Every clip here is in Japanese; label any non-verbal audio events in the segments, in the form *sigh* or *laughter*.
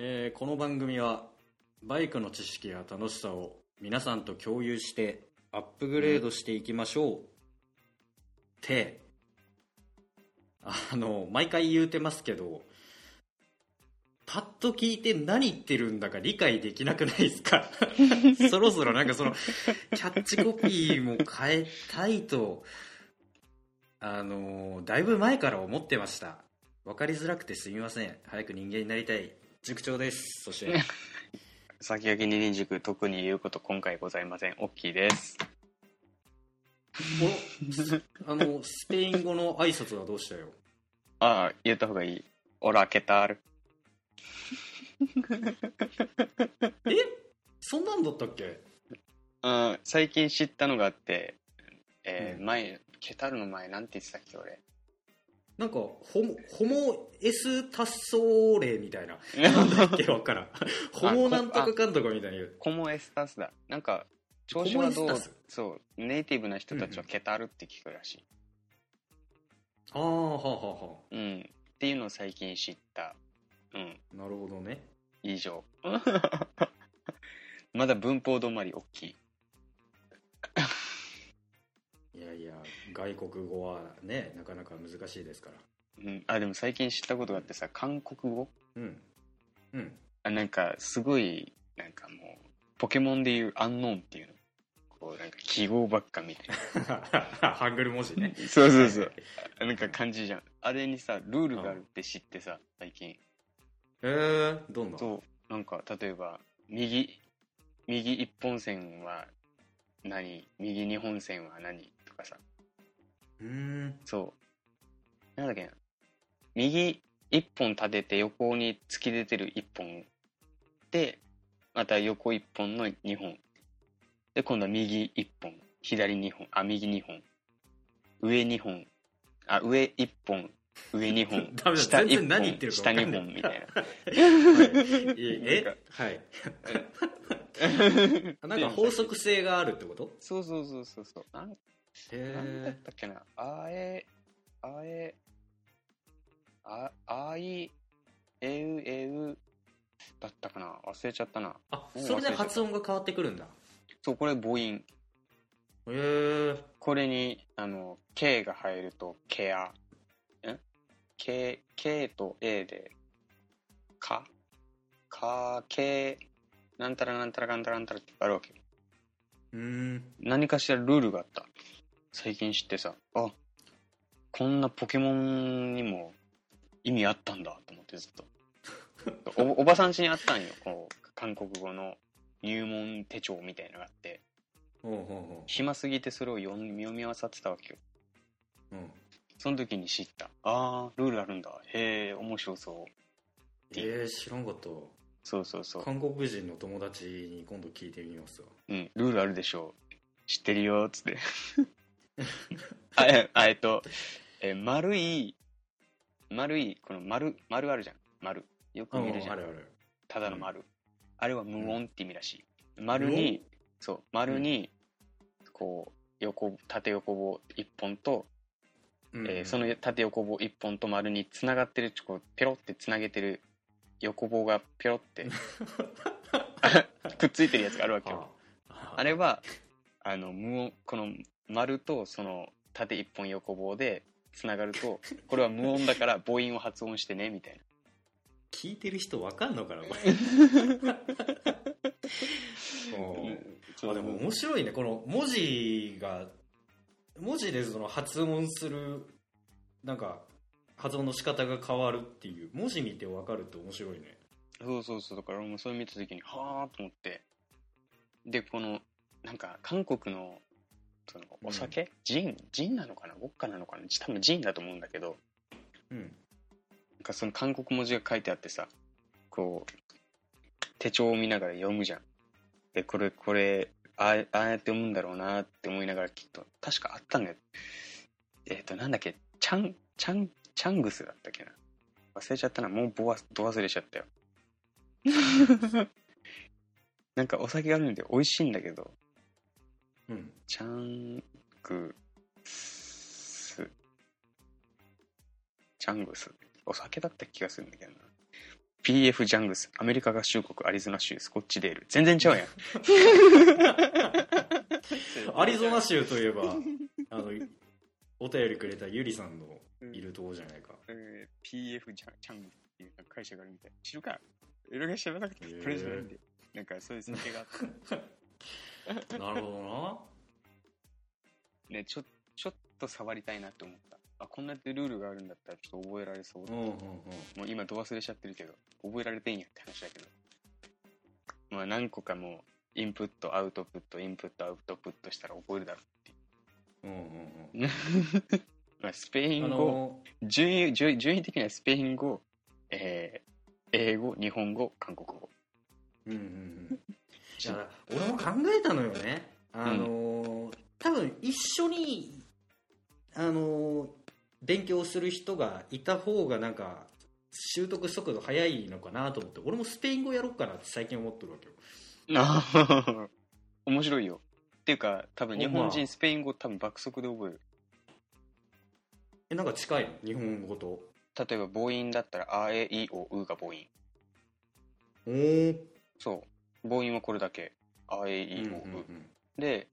えーこの番組はバイクの知識や楽しさを皆さんと共有してアップグレードしていきましょう、ってあの毎回言うてますけどパッと聞いて何言ってるんだか理解できなくないですか？*laughs* そろそろなんかそのキャッチコピーも変えたいとあのだいぶ前から思ってました。分かりづらくてすみません。早く人間になりたい塾長ですそして *laughs* 先駆け二輪塾特に言うこと今回ございません。オッキーです。おあのスペイン語の挨拶はどうしたよ？ああ、言った方がいい。オラ、ケタール。*laughs* え？そんなんだったっけ？うん、最近知ったのがあって、えーうん前、ケタールの前なんて言ってたっけ、俺。なんかホモホモエスタッソーレみたいな *laughs* なんだっけ？わからんホモなんとかかんとかみたいに言うコモエスタスだ。なんか、調子はどう？そう、ネイティブな人たちうんうんはケタールって聞くらしい。ああはあはあはうん。っていうのを最近知った。うん。あなるほどね以上。*laughs* まだ文法止まり大きい。いやいや外国語はねなかなか難しいですから。うん。あ、でも最近知ったことがあってさ、韓国語？うん。うん。あなんかすごいなんかもうポケモンでいうアンノーンっていうの。こうなんか記号ばっかみたいハングル文字ね。なそうそうそう。なんか感じじゃん。あれにさルールがあるって知ってさ最近。えー、どんな？そう。なんか例えば右右一本線は何？右二本線は何？とかさ。うー。んそう。なんだっけな。右一本立てて横に突き出てる一本でまた横一本の二本。で今度は右一本。左二本。あ右二本。上二本。あ上一本。上二本。*laughs* ダメだ。下一全然何言って本下るか分かんない。二本みたいな。は *laughs* いえはい *laughs* なんか法則性があるってこと？そうそうそうそうそう。なんへなんだっえたっけな？あえあえああいえうえうだったかな？忘れちゃったな。あそれで発音が変わってくるんだ。そうこれ母音。へえ。これにあの K が入るとケアん K, K と A でか？かけなんたらなんたらかんたらなんたらってあるわけ。うーん。何かしらルールがあった最近知ってさあ。こんなポケモンにも意味あったんだと思ってずっと。*laughs* おおばさん家にあったんよ。こう韓国語の入門手帳みたいなのがあって。ほうほうほ暇すぎてそれを読み読み合わさってたわけよ。ううん。その時に知った。あールールあるんだ。へえ面白そう。えー、知らんかった。そうそうそう。韓国人の友達に今度聞いてみますわ。うん。ルールあるでしょ知ってるよっつってあえあえっとえ丸い丸いこの丸丸あるじゃん。丸。よく見るじゃん。あるある。ただの丸、あれは無音って意味らしい。丸にそう丸にこう横縦横棒一本と、うん。えーその縦横棒一本と丸につながってるこうペロってつなげてる横棒がペロって *laughs* くっついてるやつがあるわけよ。ああれはあの無音この丸とその縦一本横棒でつながるとこれは無音だから母音を発音してねみたいな。聞いてる人わかんのかなこれ。*laughs* うん。あでも面白いね。この文字が文字でその発音するなんか発音の仕方が変わるっていう文字見てわかるって面白いね。そうそうそう。だから俺もそれ見た時にはあと思って。でこのなんか韓国のそのお酒、ジン？ジンなのかな？ウォッカなのかな？多分ジンだと思うんだけど。うん。なんかその韓国文字が書いてあってさこう手帳を見ながら読むじゃん。でこれこれああやって読むんだろうなって思いながらきっと確かあったんだよ。えっ、となんだっけ？チャンチャンチャングスだったっけな？忘れちゃったな。もうぼわど忘れしちゃったよ。*laughs* なんかお酒があるんで美味しいんだけどうんチャングスチャングス？お酒だった気がするんだけどな PF ジャングス、アメリカ合衆国アリゾナ州スコッチデール。全然ちゃうやん。*laughs* アリゾナ州といえばあのお便りくれたゆりさんのいるとこじゃないか、えー PF ジャジャングスっていう会社があるみたい。知るかいろいろ知らなくてプレゼントで。なんかそういう設定があって。*laughs* *laughs* なるほどなね、ちょ、ちょっと触りたいなって思った。あ、こんなってルールがあるんだったらちょっと覚えられそう。うんうんうんもう今ど忘れしちゃってるけど、覚えられてんやって話だけど。まあ何個かもう、インプット、アウトプット、インプット、アウトプットしたら覚えるだろうってうんうんいう。*laughs* まあスペイうんあン語、の順位、順位順位的にはスペイン語、えー、英語、日本語、韓国語。うんうんうんだから俺も考えたのよねあのー多分一緒にあのー勉強する人がいた方がなんか習得速度速いのかなと思って俺もスペイン語やろうかなって最近思ってるわけよあー面白いよ。っていうか、多分日本人スペイン語多分爆速で覚える。えなんか近いの？日本語と？例えば母音だったら、あ、え、い、お、うが母音。おーそう。母音はこれだけ。あ、え、い、お、う。うんうんで、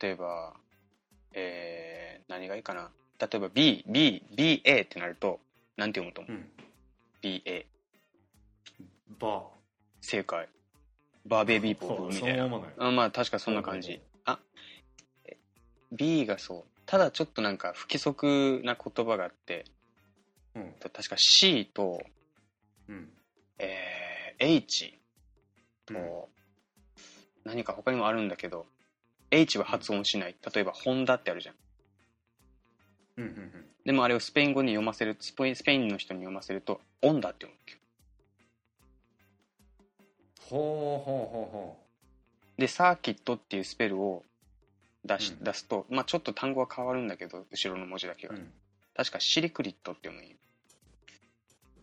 例えば、えー、何がいいかな。例えば B、B、B、A ってなると、なんて読むと思う、うん ?B、A。バ正解。バーベビーボーーブみたいな。あまあ確かそんな感じ。あ、え B がそう。ただちょっとなんか不規則な言葉があって、うん確か C と、うんえー H と、何か他にもあるんだけど、H は発音しない。例えば、ホンダってあるじゃん。うんうんうんでもあれをスペイン語に読ませる、スペインの人に読ませると、オンダって読むわけよ。ほうほうほうほで、サーキットっていうスペルを出し、うん出すと、まあちょっと単語は変わるんだけど、後ろの文字だけが。ううん確かシリクリットって読むんよ。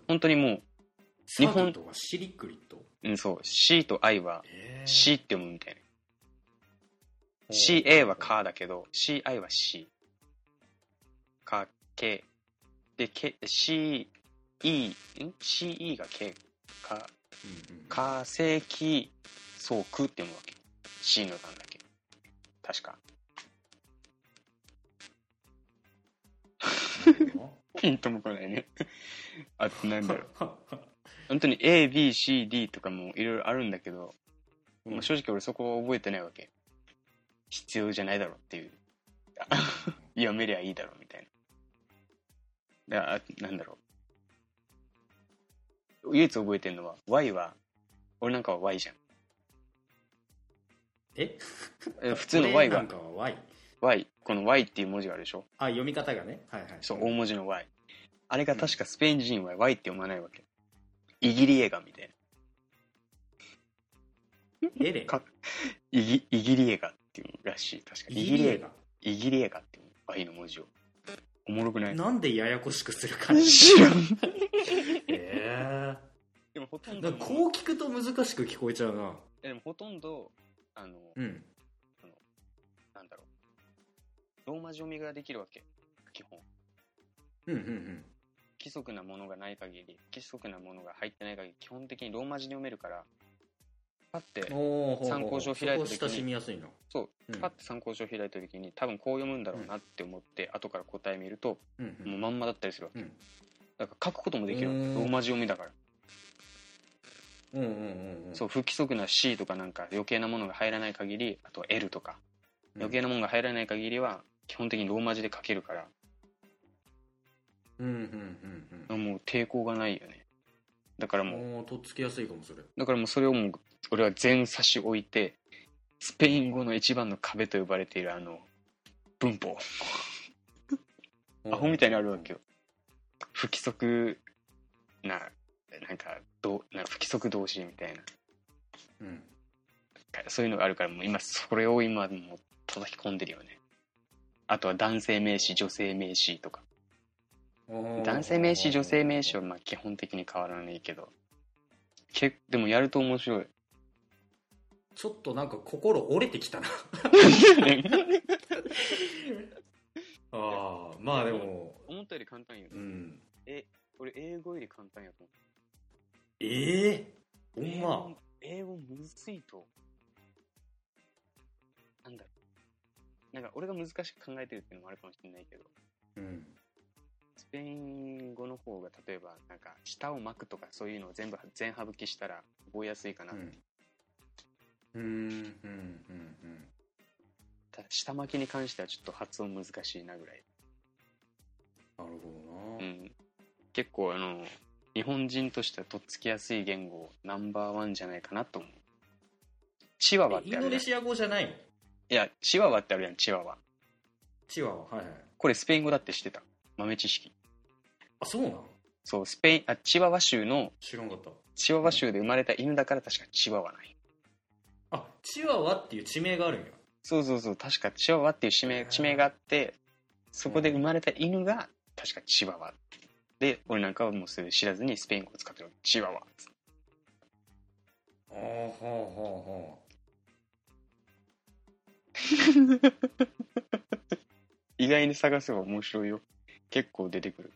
本当にもサーキットがシリクリット？う、うん、そう、C と I はえー C って読むみたいな。CA はカーだけど、CI は C。か、K。で、K、C、E、ん ?CE が K か、化石、そう、くって読むわけ。C の段だけ。確か。*laughs* ピンとも来ないね。*laughs* あとなんだろう。*laughs* 本当に A、B、C、D とかもいろいろあるんだけど、うんまあ正直俺そこは覚えてないわけ。必要じゃないだろうっていう。*laughs* 読めりゃいいだろうみたいな。だあなんだろう。唯一覚えてるのは、Y は、俺なんかは Y じゃん。え？え普通の Y が俺なん、かは Y Y、この Y っていう文字があるでしょ？あ読み方がねはいはいそう、大文字の Y。あれが確かスペイン人は Y って読まないわけ。イギリエガみたいな。エレン？かイギイギリエガっていうらしい。確かイギリエガイギリエガっていう Y の文字を。おもろくない？なんでややこしくする感じ？知らん。*laughs* えでもほとんえど、こう聞くと難しく聞こえちゃうなでもほとんど、あの、うんなんだろう。ローマ字読みができるわけ。基本。うんうんうん規則なものがない限り、規則なものが入ってない限り、基本的にローマ字で読めるから、パッて、参考書を開いた時にそう、うん。パッて参考書を開いた時に、多分こう読むんだろうなって思って、後から答え見ると、もうん。まんまだったりするわけ。うん。だから書くこともできるローマ字読みだから。うんうんうんうん。そう、不規則な C とかなんか余計なものが入らない限り、あとは L とか、余計なものが入らない限りは、基本的にローマ字で書けるから、うんうんうんもう抵抗がないよね。だからうんもう、とっつきやすいかもそれだからもうそれをもう、俺は全差し置いて、スペイン語の一番の壁と呼ばれているあの、文法。アホみたいにあるわけよ。不規則な、なんか、どうなんか不規則動詞みたいな。うんそういうのがあるから、もう今、それを今、もう叩き込んでるよね。あとは男性名詞、女性名詞とか。男性名詞、女性名詞はまあ基本的に変わらないけど。けでもやると面白い。ちょっとなんか心折れてきたな *laughs* ああまあでも思ったより簡単よね。うん俺英語より簡単やと思ええほんま？英語むずいと。なんだろう。なんか俺が難しく考えてるっていうのもあるかもしれないけど、うん。スペイン語の方が例えばなんか舌を巻くとかそういうのを全部全省きしたら覚えやすいかな。うん。うん、うん、うん、ただ下巻きに関してはちょっと発音難しいなぐらい。うん。なるほどな。うん。結構あの、日本人としてはとっつきやすい言語ナンバーワンじゃないかなと思う。チワワってインドネシア語じゃないの？や、チワワってあるやん、チワワ。チワワ、はいはい。これスペイン語だって知ってた。豆知識。あ、そうなの？そう、スペイン、あ、チワワ州の、知らんかった。チワワ州で生まれた犬だから確かチワワない。あ、チワワっていう地名があるんや。そうそうそう、確かチワワっていう地名地名があって、そこで生まれた犬が確かチワワ。で、俺なんかはもうそれ知らずにスペイン語を使ってる。チワワ。ああ、はあ、はあ、は *laughs* 意外に探せば面白いよ。結構出てくる。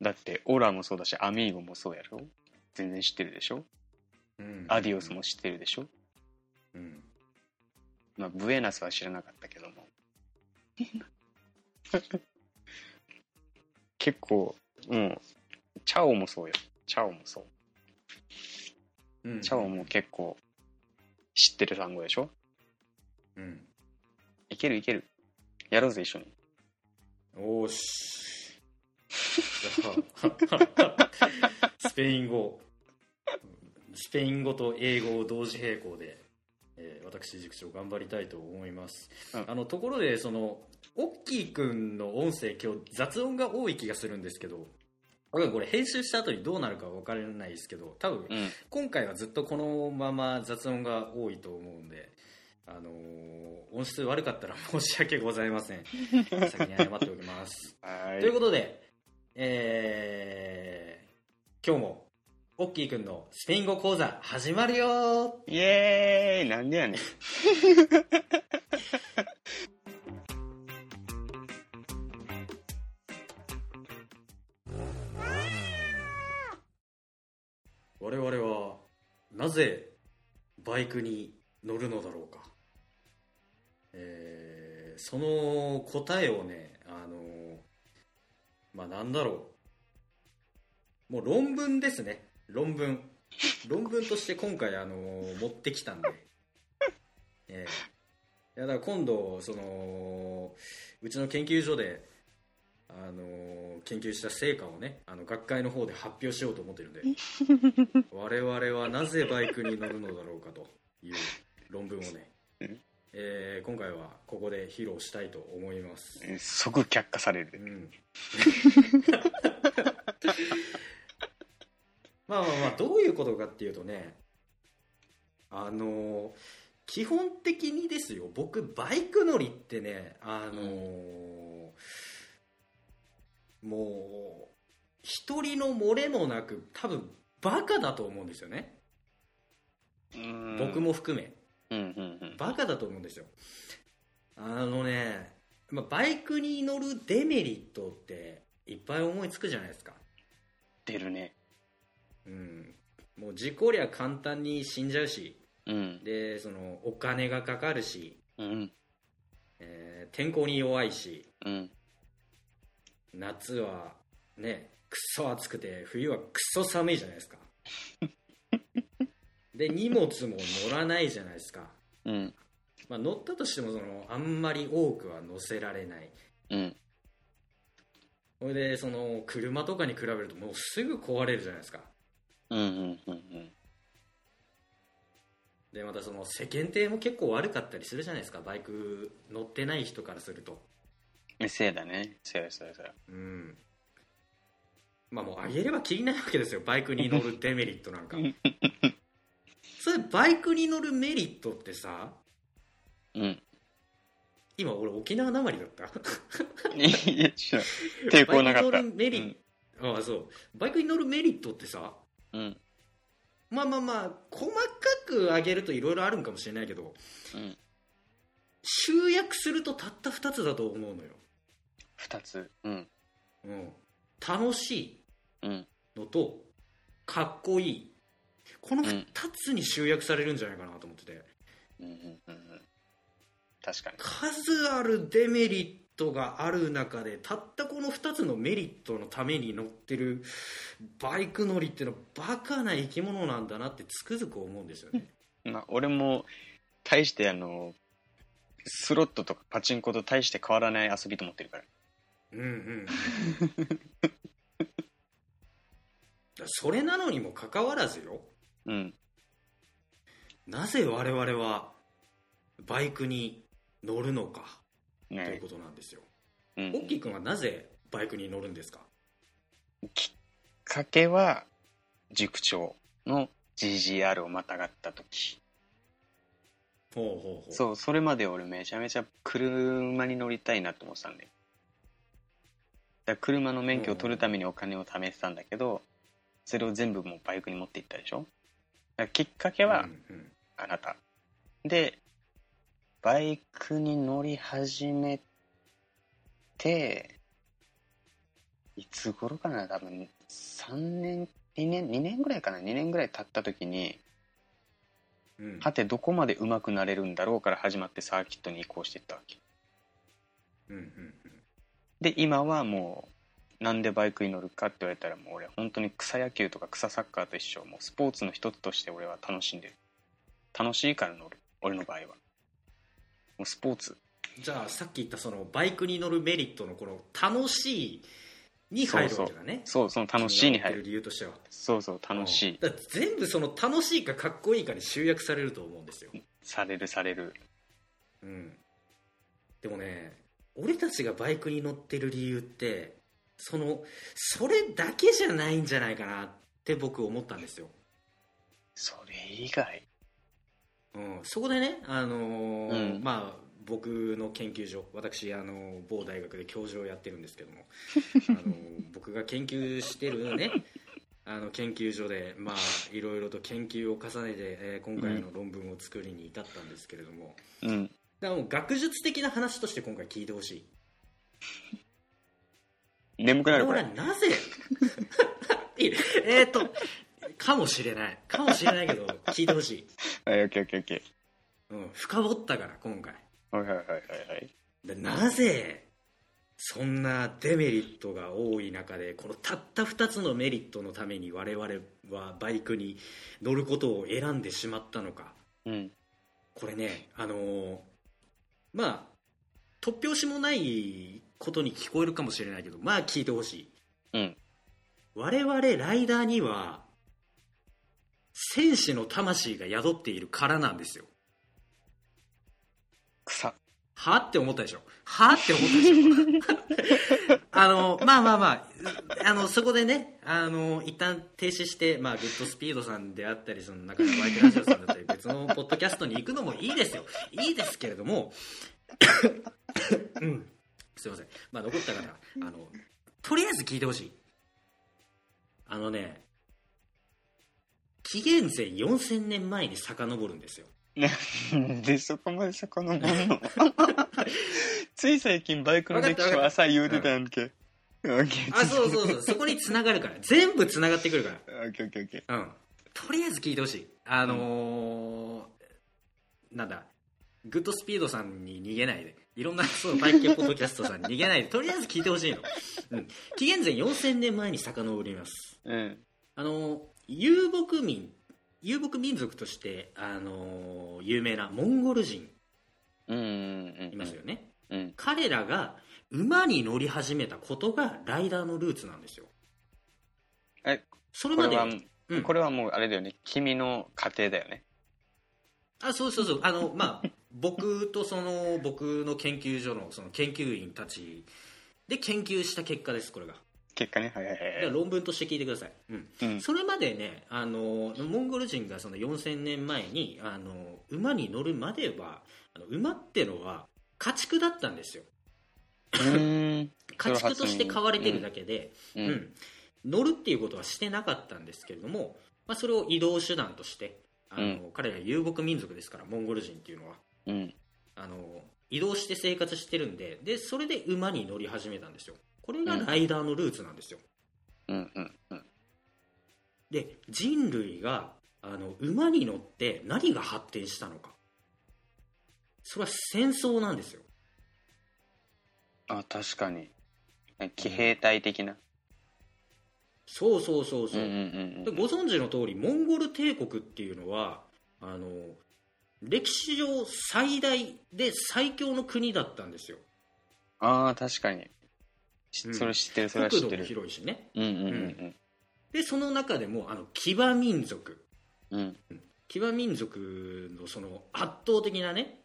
だって、オラもそうだし、アミーゴもそうやろ？全然知ってるでしょ？うん。アディオスも知ってるでしょ？うん。まあ、ブエナスは知らなかったけども。*laughs* 結構、うん。チャオもそうよ。チャオもそう。うん。チャオも結構知ってる単語でしょ？うん。いけるいける。やろうぜ、一緒に。おーし。*laughs* スペイン語。スペイン語と英語を同時並行で、えー私、塾長頑張りたいと思います。うんあの、ところで、その、オッキーくんの音声、今日雑音が多い気がするんですけど、俺これ編集した後にどうなるか分からないですけど、多分、うん。今回はずっとこのまま雑音が多いと思うんで、あのー音質悪かったら申し訳ございません。*laughs* 先に謝っておきます。はということで、えー、今日も、オッキーくんのスペイン語講座始まるよイエーイなんでやねん。我々は、なぜ、バイクに乗るのだろうか。えー、その答えをね、あのーまあ、なんだろう。もう論文ですね。論文。論文として今回、あのー持ってきたんで。えーいや、だから今度、その、うちの研究所で、あのー研究した成果をね、あの学会の方で発表しようと思ってるんで、*laughs* 我々はなぜバイクに乗るのだろうかという論文をねうん、えー今回はここで披露したいと思います。即却下されうる。ん *laughs* まあまあまあどういうことかっていうとねあの基本的にですよ僕バイク乗りってねあのもう一人の漏れもなく多分バカだと思うんですよね、僕。も含めうんうんうん。バカだと思うんですよあのね、まあ、バイクに乗るデメリットっていっぱい思いつくじゃないですか出るね。うんもう事故りゃ簡単に死んじゃうしうん。でそのお金がかかるし、うん。えー天候に弱いしうん。夏はねくっそ暑くて冬はくっそ寒いじゃないですか *laughs* で荷物も乗らないじゃないですか、うん。まあ、乗ったとしてもそのあんまり多くは乗せられないうん。それでその車とかに比べるともうすぐ壊れるじゃないですかうんうんうんでまたその世間体も結構悪かったりするじゃないですかバイク乗ってない人からするとうん。せやだね。せやせやせや。うんまあもうあげればきりないわけですよバイクに乗るデメリットなんか *laughs* それバイクに乗るメリットってさうん。今俺沖縄なまりだった *laughs* いや、ちょっと抵抗なかった。バイクに乗るメリット、ああそうバイクに乗るメリットってさうん。まあまあまあ細かく上げるといろいろあるんかもしれないけどうん。集約するとたった2つだと思うのよ、二つ。うん。うん、楽しいうん。のとかっこいいこの2つに集約されるんじゃないかなと思ってて、うんうんうんうん。確かに。数あるデメリットがある中でたったこの2つのメリットのために乗ってるバイク乗りっていうのはバカな生き物なんだなってつくづく思うんですよね。まあ俺も大してあのスロットとかパチンコと大して変わらない遊びと思ってるから。うんうん。*laughs* それなのにもかかわらずようん。なぜ我々はバイクに乗るのかというねことなんですよ、うん。オッキー君はなぜバイクに乗るんですか？きっかけは塾長の GGR をまたがった時。ほうほうほう。そうそれまで俺めちゃめちゃ車に乗りたいなと思ってたんでだ車の免許を取るためにお金を貯めてたんだけどそれを全部もうバイクに持っていったでしょ？きっかけはうんうん。あなた、でバイクに乗り始めていつ頃かな多分3年2年2年ぐらいかな2年ぐらい経った時にうん。はてどこまで上手くなれるんだろうから始まってサーキットに移行していったわけ。うんうん。で今はもうなんでバイクに乗るかって言われたらもう俺本当に草野球とか草サッカーと一緒もうスポーツの一つとして俺は楽しんでる。楽しいから乗る俺の場合は。もうスポーツじゃあさっき言ったそのバイクに乗るメリットのこの楽しいに入るわけだね。そうその楽しいに入る。る理由としては。そうそう楽しい。だから全部その楽しいかかっこいいかに集約されると思うんですよ、されるされる。うん、でもね俺たちがバイクに乗ってる理由ってそのそれだけじゃないんじゃないかなって僕思ったんですよ、それ以外？うん、そこでね、あのーうん。まあ僕の研究所私、あの某大学で教授をやってるんですけども、*laughs* あの僕が研究してるねあの研究所で、まあ、いろいろと研究を重ねて、えー今回の論文を作りに至ったんですけれども、うん。だからもう学術的な話として今回聞いてほしい眠くなるこ俺れはなぜ？*laughs* えっ、とかもしれない。かもしれないけど聞いてほしい、はいオッケーオッケーオッケうん、深掘ったから今回。ーはいはいはいはいはい。でなぜそんなデメリットが多い中でこのたった2つのメリットのために我々はバイクに乗ることを選んでしまったのか。うん。これねあのーまあ突拍子もないことに聞こえるかもしれないけどまあ聞いてほしい。うん。我々ライダーには戦士の魂が宿っているからなんですよ。草はって思ったでしょ。はって思ったでしょ。*laughs* あのまあまあまああのそこでねあの一旦停止して、まあ、グッドスピードさんであったりその中のバイクラジオさんだったり別のポッドキャストに行くのもいいですよ。いいですけれども *laughs* うんすいません。まあ残った方あのとりあえず聞いてほしい。あのね紀元前4000年前に遡るんですよ。なんでそこまで遡るの？*laughs* つい最近バイクの歴史を朝言うてたやん。け。あそうそうそう。そこに繋がるから。全部繋がってくるかオッケーオッケーオッケー。らうん。とりあえず聞いてほしい。あのーなんだグッドスピードさんに逃げないでいろんなそのバイク系ポッドキャストさんに逃げないでとりあえず聞いてほしいの、うん、紀元前4000年前に遡りますうん。あの遊牧民遊牧民族として、あの有名なモンゴル人。いますよね、うん。彼らが馬に乗り始めたことがライダーのルーツなんですよえ、それまでこれは、うんこれはもうあれだよね。君の家庭だよね。あそうそうそうあのまあ僕とその僕の研究所のその研究員たちで研究した結果ですこれが結果ね。はいはいはい。論文として聞いてください、うんうん。それまでねあのモンゴル人がその4000年前にあの馬に乗るまではあの馬ってのは家畜だったんですよ。*laughs* 家畜として飼われてるだけで、ううんん。乗るっていうことはしてなかったんですけれども、まあ、それを移動手段としてあの、うん。彼ら遊牧民族ですからモンゴル人っていうのは。うん。あの移動して生活してるんででそれで馬に乗り始めたんですよ。これがライダーのルーツなんですよ、うん。うん。うん。で人類があの馬に乗って何が発展したのか。それは戦争なんですよ。あ、確かに。騎兵隊的な。そうそうそうそう、ご存知の通りモンゴル帝国っていうのはあの歴史上最大で最強の国だったんですよああ、確かに。しうんそれ知ってる、それは知ってる。広いしねうんうんうんでその中でもあの騎馬民族うん。うん。騎馬民族のその圧倒的なね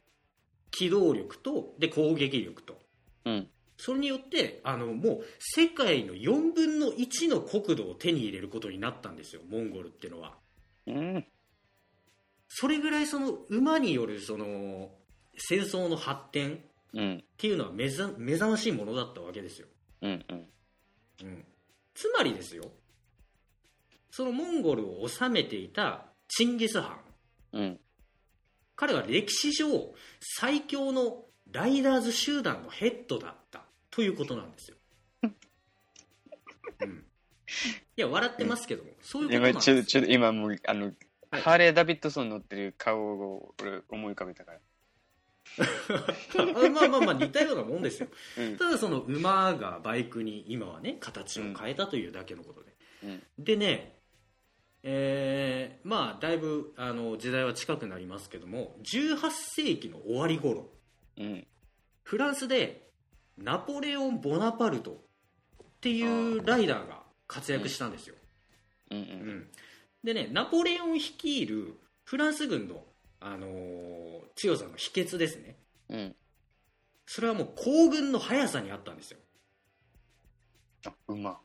機動力とで攻撃力とうん。それによってあのもう世界の4分の1の国土を手に入れることになったんですよモンゴルっていうのはうん。それぐらいその馬によるその戦争の発展っうん。ていうのは目覚ましいものだったわけですよ、うんうん。うん、つまりですよそのモンゴルを治めていたチンギス・ハンうん。彼は歴史上最強のライダーズ集団のヘッドだったということなんですよ、うん、いや笑ってますけども、そういうことなんですちょ、ちょ、今もう、あの、はいハーレー・ダビッドソン乗ってる顔を俺思い浮かべたから。あ *laughs* まあまあまあ似たようなもんですようん。ただその馬がバイクに今はね形を変えたというだけのことで、うん。でねえーまあだいぶあの時代は近くなりますけども18世紀の終わり頃うん。フランスでナポレオン・ボナパルトっていうライダーが活躍したんですよ、うんう。うんんでねナポレオン率いるフランス軍の、あのー強さの秘訣ですねうん。それはもう行軍の速さにあったんですよあ、馬。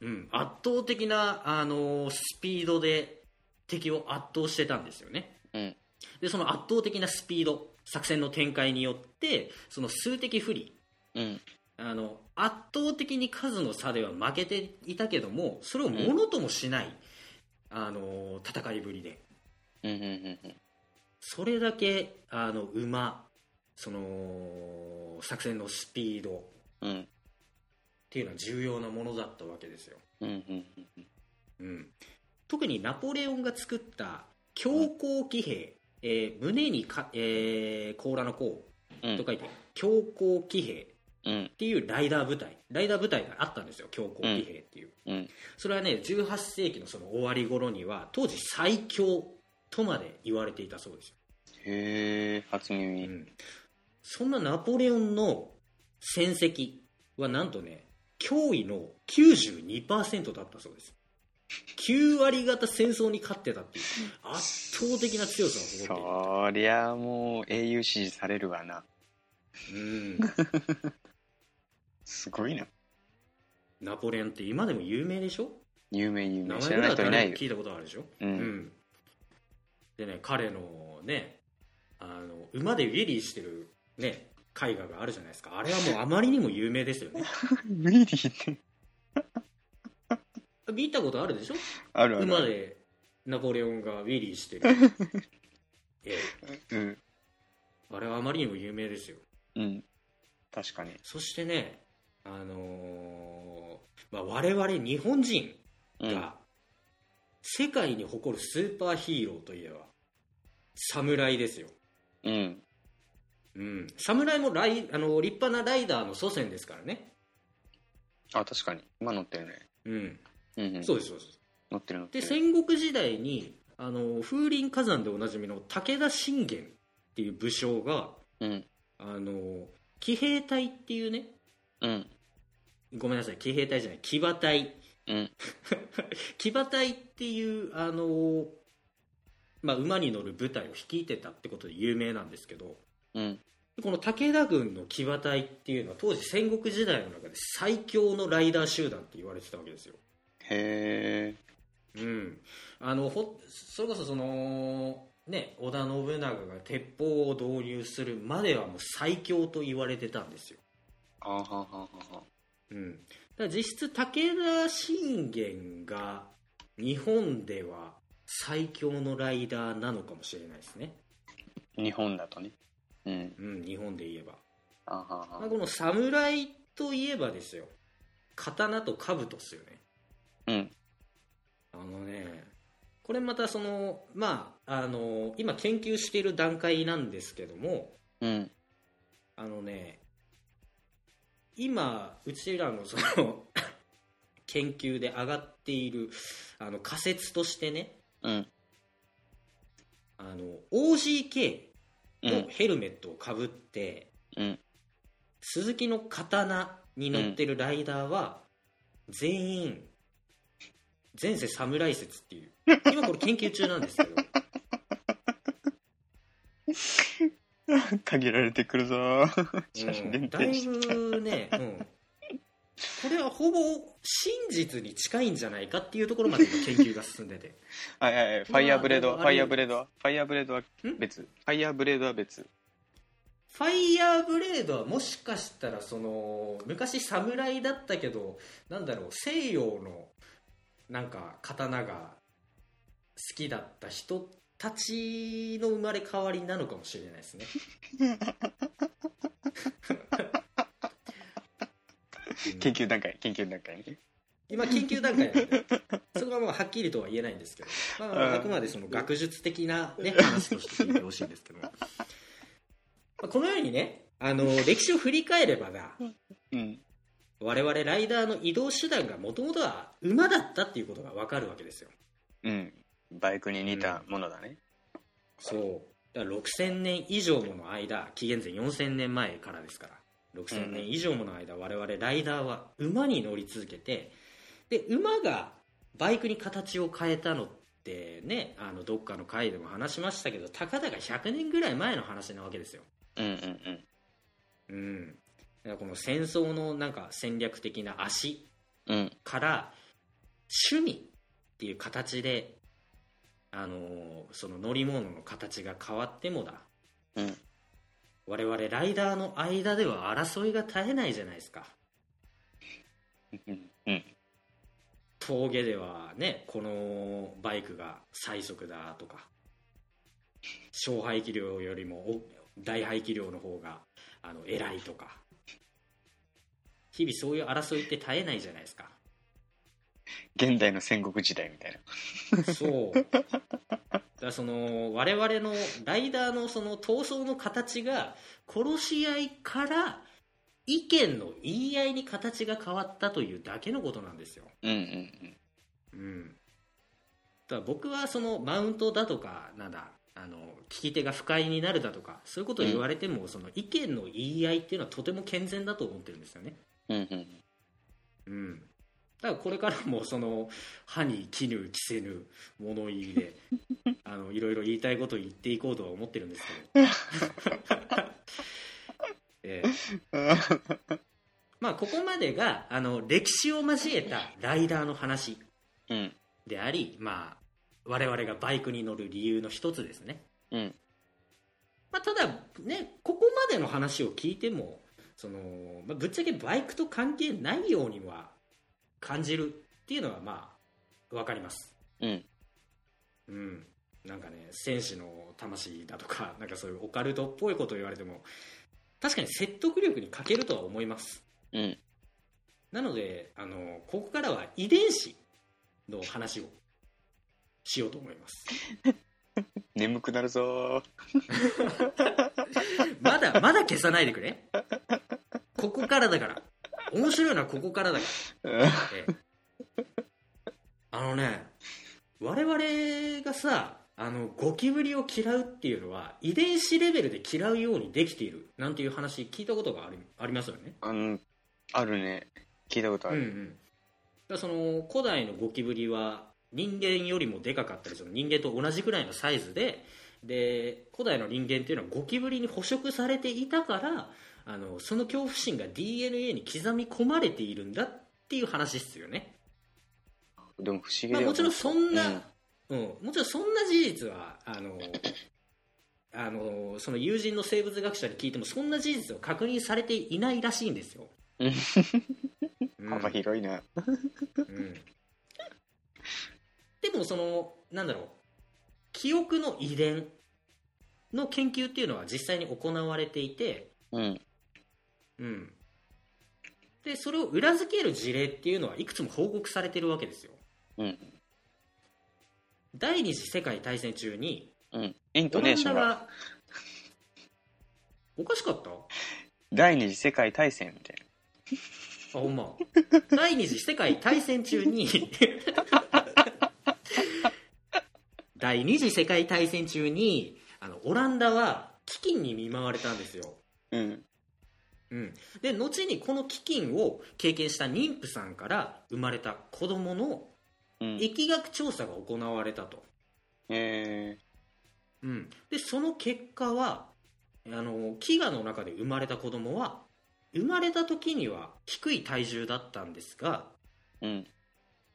うん、圧倒的な、あのースピードで敵を圧倒してたんですよねうん。でその圧倒的なスピード作戦の展開によってその数的不利うん。あの圧倒的に数の差では負けていたけどもそれをものともしない、あのー戦いぶりでうんうんうんそれだけあの馬その作戦のスピードっうん。うん。ていうのは重要なものだったわけですようんうんうんうん、特にナポレオンが作った強行騎兵、えー胸にか、えー甲羅の甲うん。と書いて強行騎兵うん。っていうライダー部隊。ライダー部隊があったんですよ強行騎兵っていう、うん。それはね18世紀のその終わり頃には当時最強とまで言われていたそうです。よ、へえ、初う耳。ん、そんなナポレオンの戦績はなんとね驚異の92%だったそうです。9割方戦争に勝ってたっていう圧倒的な強さを誇っている。そりゃもう英雄視されるわな。うん *laughs* すごいな。ナポレオンって今でも有名でしょ？有名有名。知名前ぐらない人いないよ。聞いたことあるでしょ、う。うんんでね彼のねあの馬でウィリーしてるね絵画があるじゃないですかあれはもうあまりにも有名ですよね *laughs* ウィリーって。*laughs* 見たことあるでしょ？あるある。馬でナポレオンがウィリーしてるえ *laughs* うん。えあれはあまりにも有名ですようん。確かに。そしてねあのーまあ、我々日本人うん。が世界に誇るスーパーヒーローといえば侍ですよ、うん。うん、侍もライあの立派なライダーの祖先ですからね、あ、確かに。今乗ってるね。うん、うんうん。そうですそうです乗ってる乗ってでる。戦国時代にあの風林火山でおなじみの武田信玄っていう武将がうん。あの騎兵隊っていうねうん。ごめんなさい騎兵隊じゃない騎馬隊うん。*laughs* 騎馬隊っていうあの、まあ、馬に乗る部隊を率いてたってことで有名なんですけどうん。この武田軍の騎馬隊っていうのは当時戦国時代の中で最強のライダー集団って言われてたわけですよ、へえ。うん、あのほそれこそその、ね、織田信長が鉄砲を導入するまではもう最強と言われてたんですよ、あはははは。うん、だ実質武田信玄が日本では最強のライダーなのかもしれないですね、日本だとね。うん。うん、日本で言えば、あはまあ、は。この侍といえばですよ刀と兜っすよねうん。あのこれまたそのまああの今研究している段階なんですけどもうん。あのね今うちらのその *laughs* 研究で上がっているあの仮説としてねうん。あの OGK のうん。ヘルメットをかぶって、うん。鈴木の刀に乗ってるライダーは、全員前世侍説っていう *laughs* 今これ研究中なんですけど *laughs* 限られてくるぞー。写真うん、限だい。ぶね、うん、これはほぼ真実に近いんじゃないかっていうところまで今研究が進んでて *laughs* はいはいはい。ファイヤーブレードは、まあファイヤーブレードは、ファイヤーブレードはん？別。ファイヤーブレードは別。ファイヤーブレードはもしかしたらその昔侍だったけどなんだろう西洋のなんか刀が好きだった人たちの生まれ変わりなのかもしれないですね *laughs* 研究段階、研究段階ね。今研究段階なんでそこはもうはっきりとは言えないんですけど、まあまあ、くまでその学術的な、ね、話として聞いてほしいんですけど、*laughs* まあこのようにねあの歴史を振り返ればだうん。我々ライダーの移動手段がもともとは馬だったっていうことが分かるわけですようん。バイクに似たものだね。そうだから6000年以上もの間紀元前4000年前からですから6000年以上もの間、我々ライダーは馬に乗り続けてで馬がバイクに形を変えたのってねあのどっかの回でも話しましたけどたかだか100年ぐらい前の話なわけですようんうんうんだからこの戦争のなんか戦略的な足うん。うん。から趣味っていう形で、あのーその乗り物の形が変わってもだうん。我々ライダーの間では争いが絶えないじゃないですかうん。うん。峠ではねこのバイクが最速だとか小排気量よりもお大排気量の方があの偉いとか日々そういう争いって絶えないじゃないですか現代の戦国時代みたいな。そうだからその我々のライダーのその闘争の形が殺し合いから意見の言い合いに形が変わったというだけのことなんですよ、うんうんうん、だから僕はそのマウントだとかなんだあの聞き手が不快になるだとかそういうことを言われても、その意見の言い合いっていうのはとても健全だと思ってるんですよねうん。うんうん。うん、だからこれからもその歯に衣着せぬ物言いで *laughs* あのいろいろ言いたいことを言っていこうとは思ってるんですけど、*laughs* ええまあここまでがあの歴史を交えたライダーの話うん。であり、まあ、我々がバイクに乗る理由の一つですね、うん。まあ、ただねここまでの話を聞いてもその、まあ、ぶっちゃけバイクと関係ないようには感じるっていうのはまあ分かります。うん。うん。なんかね戦士の魂だとか *laughs* なんかそういうオカルトっぽいことを言われても確かに説得力に欠けるとは思います。うん。なのであのここからは遺伝子の話をしようと思います。*laughs* 眠くなるぞ。*laughs* まだまだ消さないでくれ。ここからだから面白いのはここからだからー。ええあのね我々がさあのゴキブリを嫌うっていうのは遺伝子レベルで嫌うようにできているなんていう話聞いたことがありありますよね？あの、あるね。聞いたことある。うんうん、だその古代のゴキブリは人間よりもでかかったりその人間と同じくらいのサイズでで古代の人間っていうのはゴキブリに捕食されていたからあのその恐怖心が DNA に刻み込まれているんだっていう話ですよね、でも不思議まあ、もちろんそんな、うん。うん。もちろんそんな事実はあのあのその友人の生物学者に聞いてもそんな事実は確認されていないらしいんですよ、幅広いな。うん。でもそのなんだろう。記憶の遺伝の研究っていうのは実際に行われていて、うん。うん、でそれを裏付ける事例っていうのはいくつも報告されてるわけですようん。第二次世界大戦中にうん。イントオランダネーションが、がおかしかった？あ第二次世界大戦みたいほんま第二次世界大戦中に *laughs* 第二次世界大戦中にあのオランダは飢饉に見舞われたんですよな。うん。うん、で後にこの飢饉を経験した妊婦さんから生まれた子供のうん。疫学調査が行われたと、えうん、でその結果はあの飢餓の中で生まれた子供は生まれた時には低い体重だったんですがー。うん。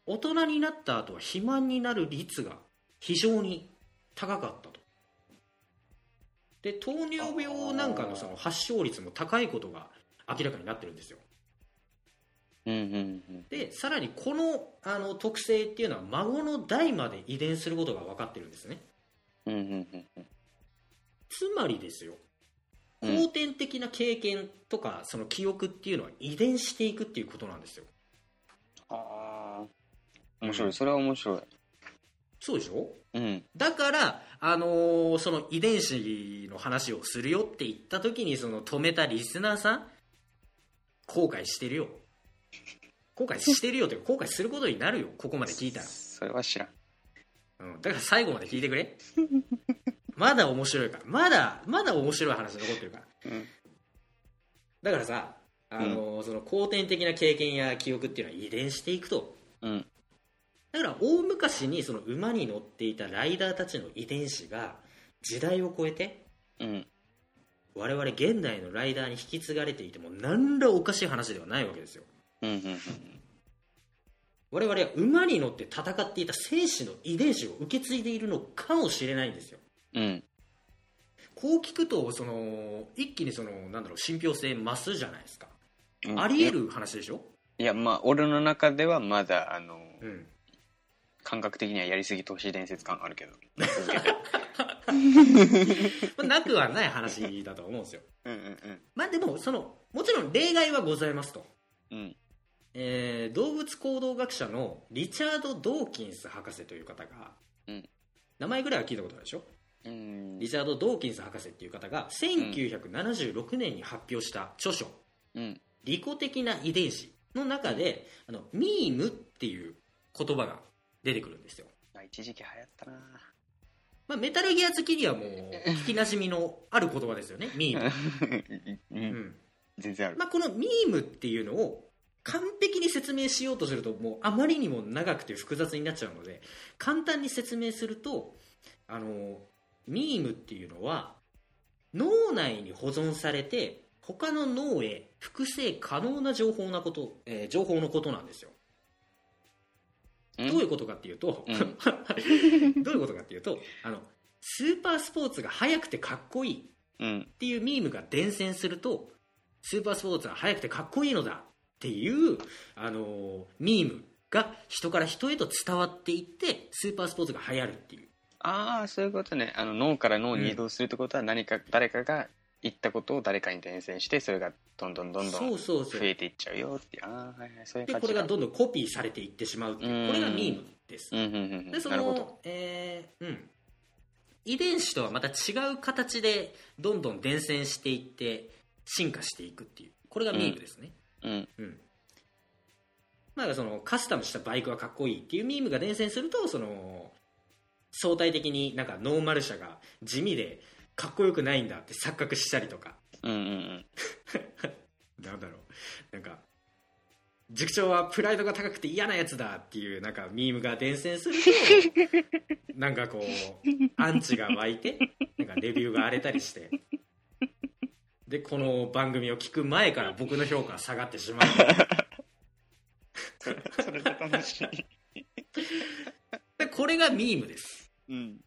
大人になった後は肥満になる率が非常に高かったとで糖尿病なんかのその発症率も高いことが明らかになってるんですようんうんうん。でさらにこのあの特性っていうのは孫の代まで遺伝することが分かってるんですねうんうんうんうん。つまりですようん後天的な経験とかその記憶っていうのは遺伝していくっていうことなんですよああ。面白い。それは面白い。そうでしょ？うん。だから、あのーその遺伝子の話をするよって言った時にその止めたリスナーさん後悔してるよ。後悔してるよというか後悔することになるよここまで聞いたら、それは知らん。うん、だから最後まで聞いてくれ。まだ面白いから。まだまだ面白い話残ってるから。うん。だからさ、あのーその後天的な経験や記憶っていうのは遺伝していくと。うん。だから大昔にその馬に乗っていたライダーたちの遺伝子が時代を超えてうん。我々現代のライダーに引き継がれていても何らおかしい話ではないわけですようんうんうん。我々は馬に乗って戦っていた戦士の遺伝子を受け継いでいるのかもしれないんですようん。こう聞くとその一気にそのなんだろう信憑性増すじゃないですか、うんありえる話でしょ、いや、まあ、俺の中ではまだ、あの、うん、感覚的にはやりすぎ都市伝説感あるけど。*laughs* なくはない話だと思うんですようんうんまあでもそのもちろん例外はございますとうん。うん。えー動物行動学者のリチャード・ドーキンス博士という方が、うん名前ぐらいは聞いたことあるでしょ？うんリチャード・ドーキンス博士っていう方が1976年に発表した著書うん。「利己的な遺伝子」の中であのミームっていう言葉が出てくるんですよ、まあ、一時期流行ったな。まあ、メタルギア好きにはもう聞きなじみのある言葉ですよね。*laughs* ミーム、う。うん。ん全然ある。まあ、このミームっていうのを完璧に説明しようとするともうあまりにも長くて複雑になっちゃうので簡単に説明するとあのミームっていうのは脳内に保存されて他の脳へ複製可能な情報なこと、えー情報のことなんですよ。うんどういうことかっていうと、うん *laughs* どういうことかっていうとあのスーパースポーツが速くてかっこいいうん。っていうミームが伝染するとスーパースポーツは速くてかっこいいのだっていう、あのーミームが人から人へと伝わっていってスーパースポーツが流行るっていうああ、そういうことね。あの、脳から脳に移動するってことは何か、誰かが言ったことを誰かに伝染して、それがどんどんどんどん増えていっちゃうよっていう。そういうで感じか。これがどんどんコピーされていってしまうっていううんこれがミームですうんうんうんうん。でそ。の、えーうん、遺伝子とはまた違う形でどんどん伝染していって進化していくっていうこれがミームですね、うん。うんまあ、そのカスタムしたバイクはかっこいいっていうミームが伝染するとその相対的になんかノーマル車が地味でかっこよくないんだって錯覚したりとかうんうんうん。*laughs* なんだろうなんか塾長はプライドが高くて嫌なやつだっていうなんかミームが伝染すると *laughs* なんかこうアンチが湧いてなんかレビューが荒れたりしてでこの番組を聞く前から僕の評価は下がってしまうそれで楽しい。でこれがミームですうん。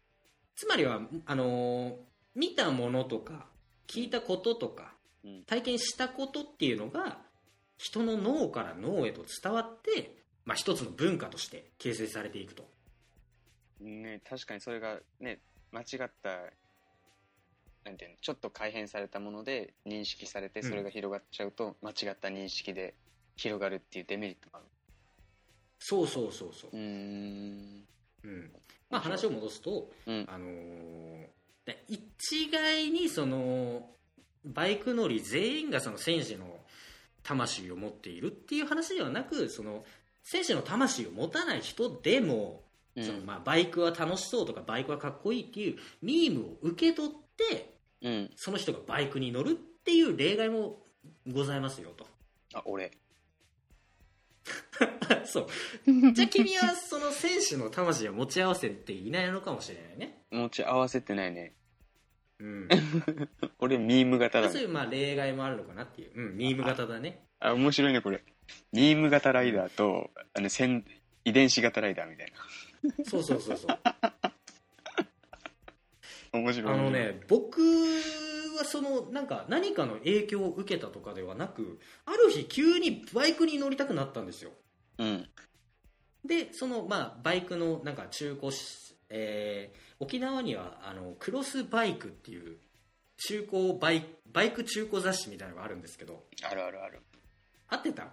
つまりはあのー見たものとか聞いたこととかうん。体験したことっていうのが人の脳から脳へと伝わって、まあ、一つの文化として形成されていくと。ね、確かにそれがね、間違った、なんていうの、ちょっと改変されたもので認識されて、うん。それが広がっちゃうと、間違った認識で広がるっていうデメリットもある。そうそうそうそう。うーん。うん。まあ、話を戻すと、うん。あのーで一概にそのバイク乗り全員がその戦士の魂を持っているっていう話ではなくその戦士の魂を持たない人でも、うん。そのまあバイクは楽しそうとかバイクはかっこいいっていうミームを受け取ってうん。その人がバイクに乗るっていう例外もございますよと。あ俺。*laughs* そう。じゃあ君はその戦士の魂を持ち合わせていないのかもしれないね。*laughs* 持ち合わせてないねうん。*laughs* 俺ミーム型だねそういうまあ例外もあるのかなっていう、うん、ミーム型だね。あ面白いねこれ。ミーム型ライダーとあの先遺伝子型ライダーみたいな。そうそうそうそう。*laughs* 面白いあのね僕はそのなんか何かの影響を受けたとかではなくある日急にバイクに乗りたくなったんですよ。うん。でそのまあバイクのなんか中古し、えー沖縄にはあのクロスバイクっていう中古バイバイク中古雑誌みたいなのがあるんですけど。あるあるある。合ってた？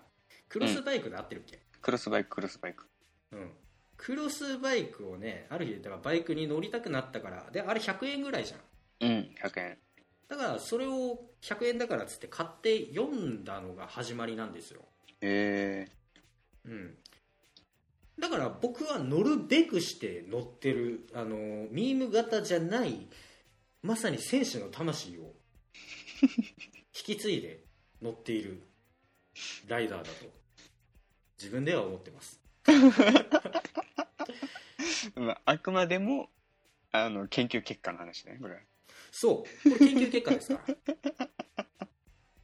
クロスバイクで合ってるっけ、クロスバイククロスバイク。うん、クロスバイクをねある日だからバイクに乗りたくなったからであれ100円ぐらいじゃん。うん100円だからそれを100円だからっつって買って読んだのが始まりなんですよ、へえうん、だから僕は乗るべくして乗ってるあのミーム型じゃないまさに戦士の魂を *laughs* 引き継いで乗っているライダーだと自分では思ってます。*laughs* まあ、あくまでもあの研究結果の話ねこれは。そう。これ研究結果ですから。*laughs*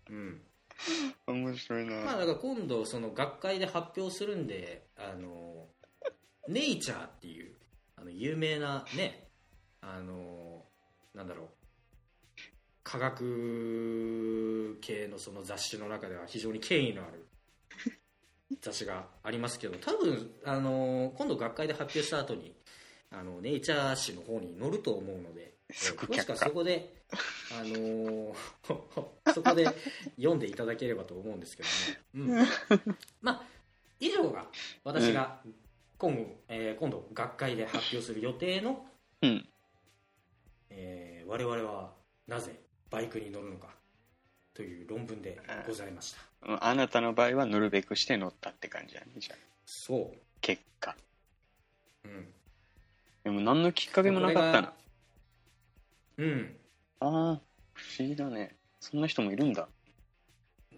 うん *laughs* 面白いな、まあだから今度その学会で発表するんであのネイチャーっていうあの有名なねあのなんだろう科学系のその雑誌の中では非常に権威のある *laughs* 雑誌がありますけど多分あの今度学会で発表した後にあのネイチャー誌の方に載ると思うのでえー即却下そこであのー *laughs* そこで読んでいただければと思うんですけども、うん、*laughs* まあ以上が私が今後,、えー今度学会で発表する予定の、うん。えー我々はなぜバイクに乗るのかという論文でございました。あなたの場合は乗るべくして乗ったって感じだねじゃあそ結果。う、うん、でも何のきっかけもなかったのこれがうん。ああ不思議だね。そんな人もいるんだ。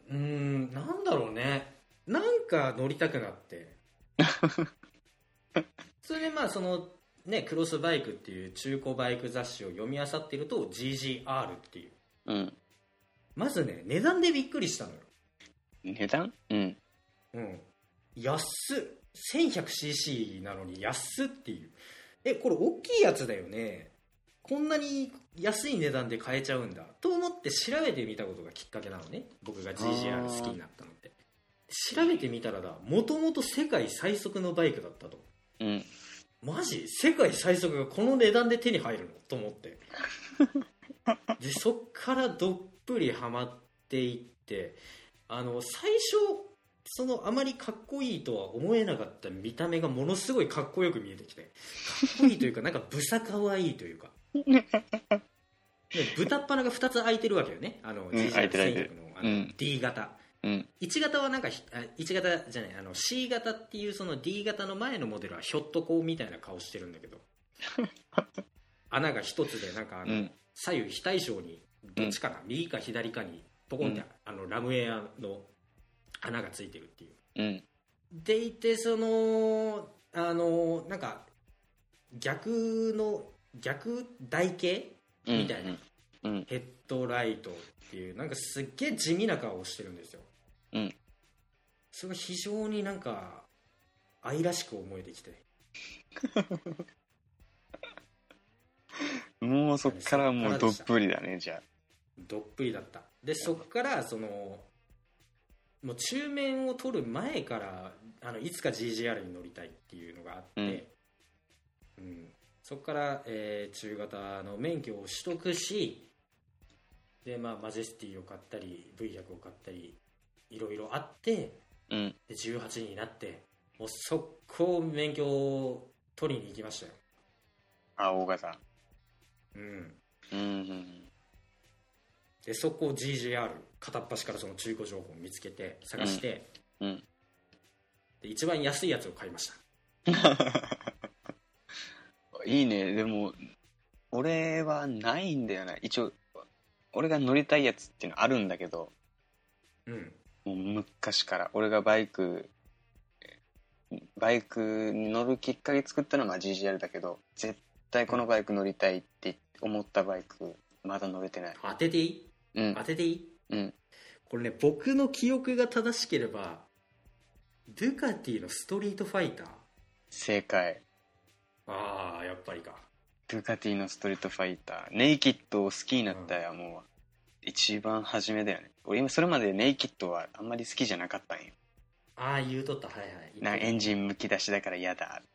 うーんなんだろうね。なんか乗りたくなって。*laughs* それでまあそのねクロスバイクっていう中古バイク雑誌を読み漁っていると GGR っていう。うん。まずね値段でびっくりしたのよ。値段？うん。うん。安っ。1100cc なのに安っっていう。えこれ大きいやつだよねこんなに安い値段で買えちゃうんだ。と思って調べてみたことがきっかけなのね。僕が GGR 好きになったのって。調べてみたらだ。もともと世界最速のバイクだったと。うん。マジ？世界最速がこの値段で手に入るの？と思って。*laughs* でそっからどっぷりハマっていってあの最初そのあまりかっこいいとは思えなかった見た目がものすごいかっこよく見えてきて。かっこいいというかなんかブサかわいいというか。で豚っ鼻が2つ開いてるわけよね。あの、ん開いてる開いてる。GGR のあの、うん。D 型。うん。1型はなんかひあ1型じゃないあの C 型っていうその D 型の前のモデルはひょっとこうみたいな顔してるんだけど。*laughs* 穴が一つでなんかあの、うん。左右非対称にどっちかな、右か左かにポコンって、うん。あのラムウェアの穴がついてるっていう。うん。でいてそのあのなんか逆の逆台形？うん。みたいな。うん。ヘッドライトっていうなんかすっげえ地味な顔をしてるんですよ。うん。それが非常になんか愛らしく思えてきて。*laughs* もうそっからもうどっぷりだねじゃあ。どっぷりだった。でそっからそのもう中面を取る前からあのいつか GGR に乗りたいっていうのがあって、うんそこから、えー中型の免許を取得しで、まあ、マジェスティを買ったり V100 を買ったりいろいろあってうんで18になってもう速攻免許を取りに行きましたよあ、大型。うんうんうんでそこを GJR 片っ端からその中古情報を見つけて探して、うん。うん。で一番安いやつを買いました *laughs* いいね。でも、俺はないんだよな。一応、俺が乗りたいやつっていうのあるんだけど、うんもう昔から。俺がバイク、バイクに乗るきっかけ作ったのはまあ GGR だけど、絶対このバイク乗りたいって思ったバイク、まだ乗れてない。当てていい？うん当。てていい？うん。これね僕の記憶が正しければドゥカティのストリートファイター正解。ああやっぱりかドゥカティのストリートファイター。ネイキッドを好きになったよ、もう。一番初めだよね。俺今それまでネイキッドはあんまり好きじゃなかったんよ。ああ言うとったはいはいなエンジンむき出しだから嫌だっ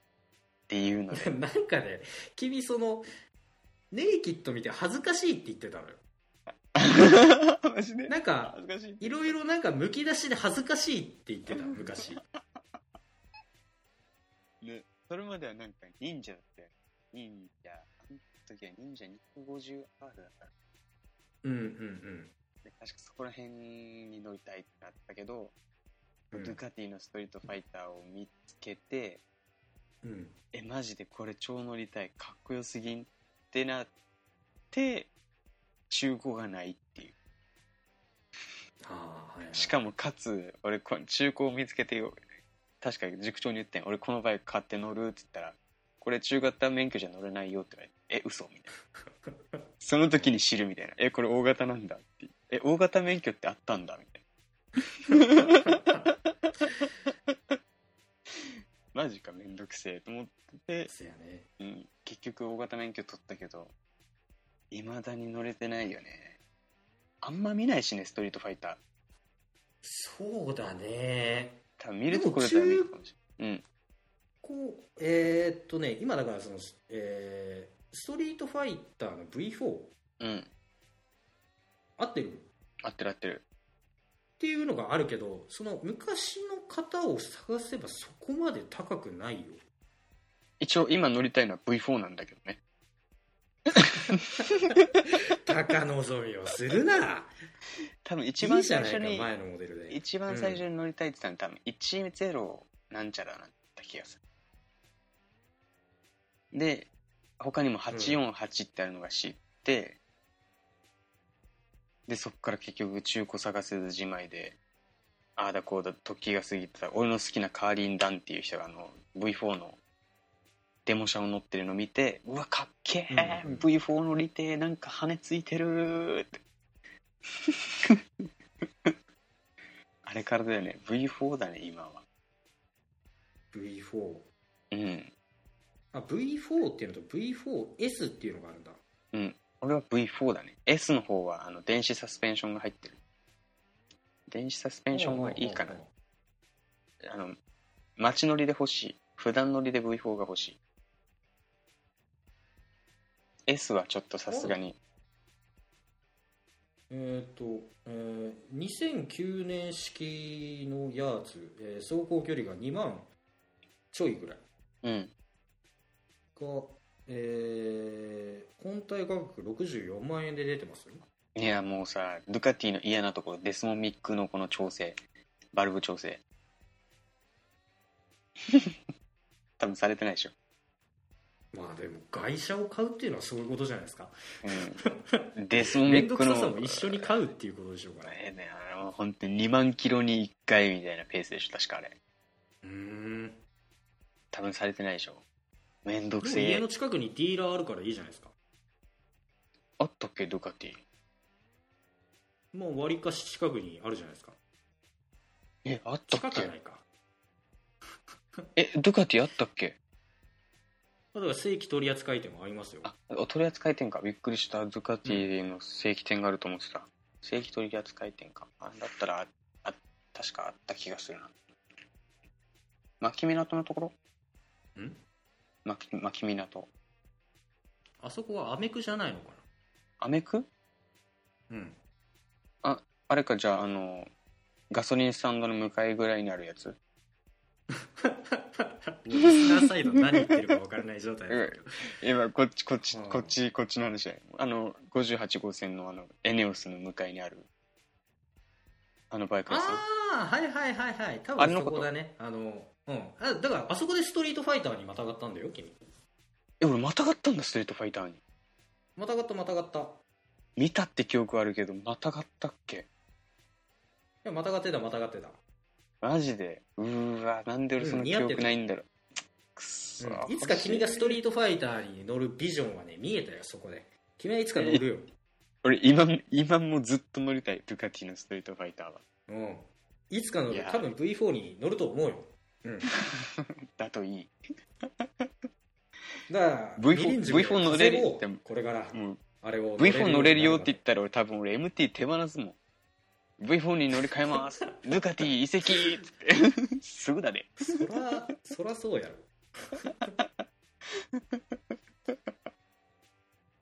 ていうので。*laughs* なんかね君そのネイキッド見て恥ずかしいって言ってたのよ *laughs* マジで？なんか。いろいろなんかむき出しで恥ずかしいって言ってた昔 *laughs* ね、それまではなんか忍者だったよ。忍者。あの時は忍者 250R だった。うんうんで確かそこら辺に乗りたいってなったけど、うんドゥカティのストリートファイターを見つけて、うんえ、マジでこれ超乗りたい。かっこよすぎんってなって、中古がないっていう。はいはいしかもかつ、俺こ中古を見つけてよ。確か塾長に言ってん。俺このバイク買って乗るって言ったら、これ中型免許じゃ乗れないよって言われて、え、嘘みたいな。その時に知るみたいな。え、これ大型なんだって。え、大型免許ってあったんだみたいな。*laughs* マジかめんどくせえと思って、そうやねうん、結局大型免許取ったけど、未だに乗れてないよね。あんま見ないしね、ストリートファイター。そうだね多分見るところだったら見るかもしれない。こうえーっとね今だからその、えーストリートファイターの V4 うん。うん。合ってる？合ってる合ってる。っていうのがあるけどその昔の方を探せばそこまで高くないよ一応今乗りたいのは V4 なんだけどね。高望みをするな多分一番最初に、前のモデルで一番最初に乗りたいって言ったの多分10なんちゃらなった気がする。で、他にも848ってあるのが知って、で、そっから結局中古探せずじまいで、ああだこうだ時が過ぎてた、俺の好きなカーリン・ダンっていう人があの V4 のデモ車を乗ってるのを見て、うわ、かっけえ、うんうん V4 乗りてえなんか羽ついてるって。*laughs* あれからだよね。V4 だね、今は。V4 うん。あ V4 っていうのと V4S っていうのがあるんだうん。俺は V4 だね。S の方は、あの、電子サスペンションが入ってる。電子サスペンションはいいかな。あの、街乗りで欲しい。普段乗りで V4 が欲しい。S はちょっとさすがに。えっ、と、えー2009年式のやつ、えー走行距離が2万ちょいぐらいうん。が、えー本体価格64万円で出てますよいや、もうさ、ドゥカティの嫌なところ、デスモミックのこの調整。バルブ調整。*laughs* 多分されてないでしょ。まあでも外車を買うっていうのはそういうことじゃないですかうん。デスモミ面倒くックの。ささも一緒に買うっていうことでしょうからえーね、あの、本当に2万キロに1回みたいなペースでしょ、確かあれ。うーん多分されてないでしょ。めんどくせえ家の。近くにディーラーあるからいいじゃないですかあったっけ、ドゥカティ。もう割りかし近くにあるじゃないですかえ、あったっけ？近くはないかえ、ドゥカティあったっけ？だから正規取扱店もありますよあ、取り扱い店か。びっくりした。ドゥカティの正規店があると思ってた。正規取り扱い店か。あだったら、あ、確かあった気がするな。牧港のところ？ん？牧牧港。あそこはアメクじゃないのかアメク？なうんあれか、じゃあ、あの、ガソリンスタンドの向かいぐらいにあるやつ？*laughs* リスナーサイド何言ってるか分からない状態だけど。今こっちこっちうん。こっちこっちの話だよ。あの58号線のあのエネオスの向かいにあるあのバイク屋さん。ああはいはいはいはい。多分そこだね。あのうん。あだからあそこでストリートファイターにまたがったんだよ君。え俺またがったんだストリートファイターに。またがったまたがった。い見たって記憶あるけどまたがったっけ？やまたがってたまたがってた、マジで。うーわなんで俺その記憶ないんだろう。くっそうんいつか君がストリートファイターに乗るビジョンはね見えたよそこで。君はいつか乗るよ、*laughs* 俺今も今もずっと乗りたい。ドゥカティのストリートファイターは。うん、いつか乗る。多分 V4 に乗ると思うよ、うん、*laughs* だといい。だから V4 二輪軸で V4 乗れる稼ごうでもこれから。もうあれを V4 乗れるよって言っったら俺多分俺 MT 手放すもん V4 に乗り換えます。*laughs* ドゥカティ移籍っつってすぐだね。そらそらそうやろ。*laughs*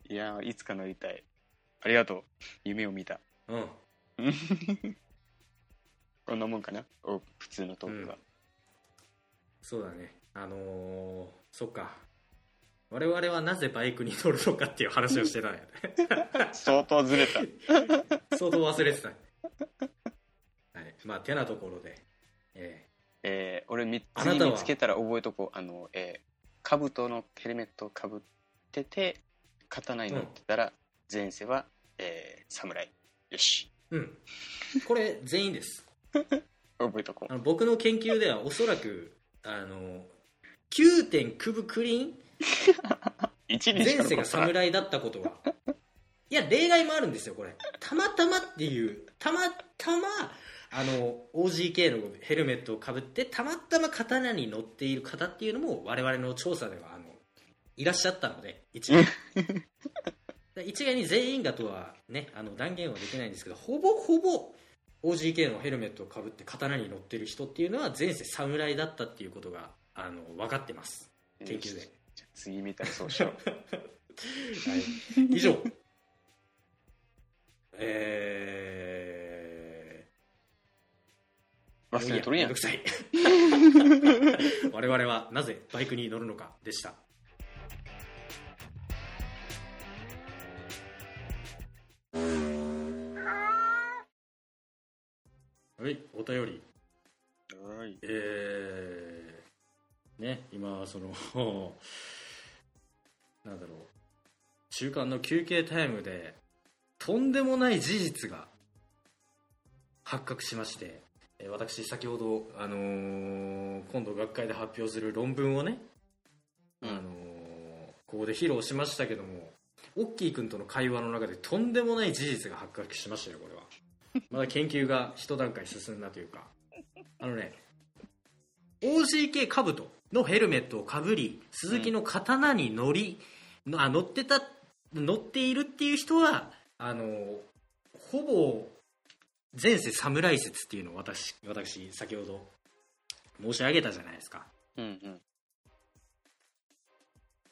いやーいつか乗りたい。ありがとう。夢を見た。うん。*laughs* こんなもんかな？お普通のトークは、そうだね。あのー、そっか。我々はなぜバイクに乗るのかっていう話をしてたんやね。相当ずれた。相当忘れてた *laughs* はい。まあてなところでええー、俺みあなたは？次見つけたら覚えとこう。あのえー、兜のヘルメットをかぶってて刀に乗ってたら、前世は、えー、侍。よし。ーうん。これ全員です。*laughs* 覚えとこあの僕の研究ではおそらくあの9点クリンう1人しか前世が侍だったことはいや例外もあるんですよこれ。たまたまっていう。たまたまあの OGK のヘルメットをかぶってたまたま刀に乗っている方っていうのも我々の調査ではあのいらっしゃったので一概 *laughs* 一概に全員がとはねあの断言はできないんですけどほぼほぼ OGK のヘルメットをかぶって刀に乗ってる人っていうのは前世侍だったっていうことがあの分かってます。研究で。よしじゃあ次見たらそうしよう。*laughs* はい、以上えー、忘れとるやん。めどくさい。我々はなぜバイクに乗るのかでした。はいお便り。はい。えー、ね今その *laughs* なんだろう。中間の休憩タイムでとんでもない事実が発覚しましてえー私先ほど、あのー今度学会で発表する論文をね、うん。あのーここで披露しましたけどもオッキー君との会話の中でとんでもない事実が発覚しましたよこれは。*laughs* まだ研究が一段階進んだというか。あのね OGK 兜のヘルメットをかぶり鈴木の刀に乗り、のあ乗ってた乗っているっていう人はあのほぼ前世侍説っていうのを私私先ほど申し上げたじゃないですか。うんうん。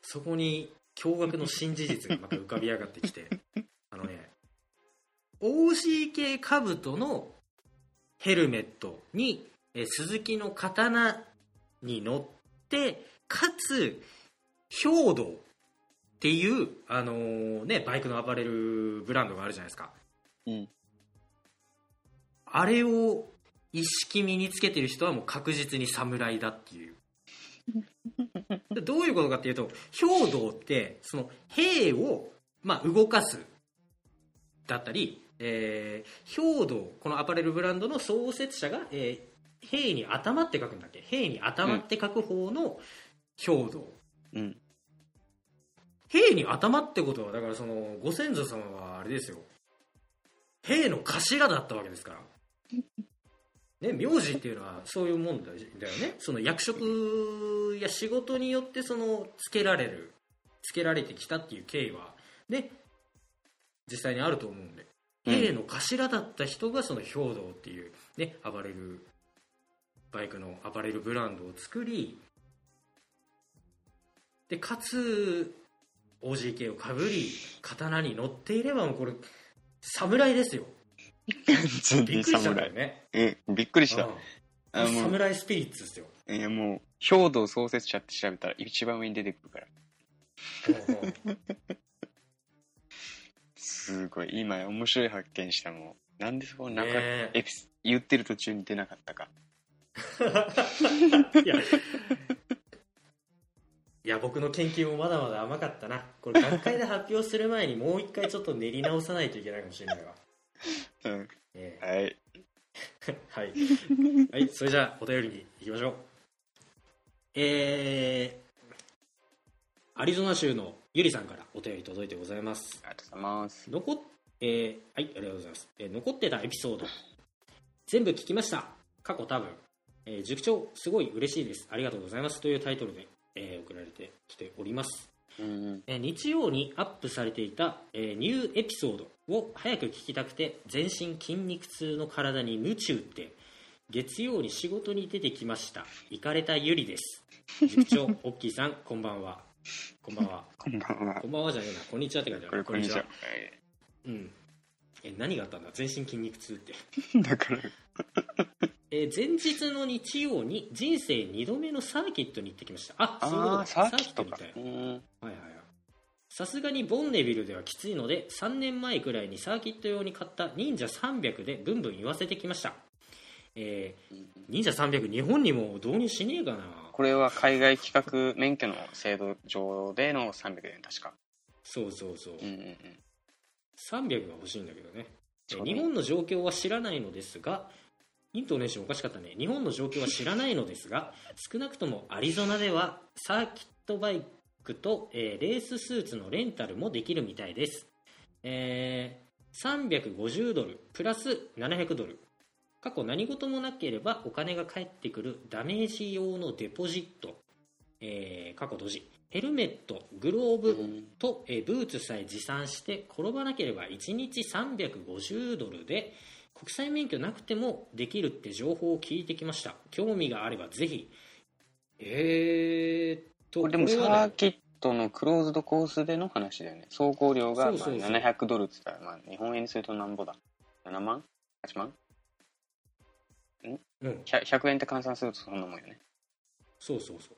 そこに驚愕の新事実がまた浮かび上がってきて *laughs* あのね OGK 兜のヘルメットにえー鈴木の刀に乗ってかつ兵道っていう、あのーね、バイクのアパレルブランドがあるじゃないですか。うん。あれを一式身につけてる人はもう確実に侍だっていう。でどういうことかっていうと兵道ってその兵を、まあ、動かすだったり、えー兵道このアパレルブランドの創設者が、えー兵に頭って書くんだっけ？兵に頭って書く方の兵道、うん兵に頭ってことはだからそのご先祖様はあれですよ。兵の頭だったわけですから、ね、名字っていうのはそういうもんだよね。その役職や仕事によってそのつけられるつけられてきたっていう経緯はね実際にあると思うんで、兵の頭だった人がその兵道っていうね暴れるバイクのアパレルブランドを作りでかつ OGK をかぶり刀に乗っていればもうこれ侍ですよびっくりしたんだよ侍ねうんびっくりしたうん侍スピリッツですよいやもう兵道創設者って調べたら一番上に出てくるから。すごい。今、面白い発見したもん。なんでそこなんか、ねえエピス、言ってる途中に出なかったか。*laughs* いやいや僕の研究もまだまだ甘かったな。これ学会で発表する前にもう一回ちょっと練り直さないといけないかもしれないわ、うん。えはい。え。*laughs* はい、はい、それじゃあお便りに行きましょう。えー、アリゾナ州のゆりさんからお便り届いてございます。ありがとうございます。残っえーはいありがとうございます、えー残ってたエピソード。全部聞きました。過去多分、えー塾長すごい嬉しいです。ありがとうございます。というタイトルで、えー送られてきております、うんうん。えー日曜にアップされていた、えーニューエピソードを早く聞きたくて全身筋肉痛の体に夢中って月曜に仕事に出てきました。行かれたゆりです。塾長オッキーさんこんばんは。こんばんは。こんばんは。こ。んばんはじゃねえな。こんにちはって書いてあるこんにちは。うん。え、何があったんだ？全身筋肉痛って。*laughs* だから、えー前日の日曜に人生2度目のサーキットに行ってきました。あ、そういうことサーキット。みたいうん。はいはいはい。さすがにボンネビルではきついので、3年前くらいにサーキット用に買った忍者300でブンブン言わせてきました。えー忍者300日本にも導入しねえかなこれは海外企画免許の制度上での300円、確か。そうそうそう。うんうんうん。300が欲しいんだけどねえ日本の状況は知らないのですがイントネーションおかしかったね。日本の状況は知らないのですが少なくともアリゾナではサーキットバイクと、えーレーススーツのレンタルもできるみたいです、えー350ドルプラス700ドル。過去何事もなければお金が返ってくるダメージ用のデポジット、えー過去閉じヘルメットグローブ、と、えーブーツさえ持参して転ばなければ1日350ドルで国際免許なくてもできるって情報を聞いてきました興味があればぜひえー、っとでもサーキットのクローズドコースでの話だよね。走行量がまあそうそうそう700ドルって言ったら、まあ、日本円にするとなんぼだ ?7 万 ?8 万？うん、100, ?100 円って換算するとそんなもんよね。そうそうそう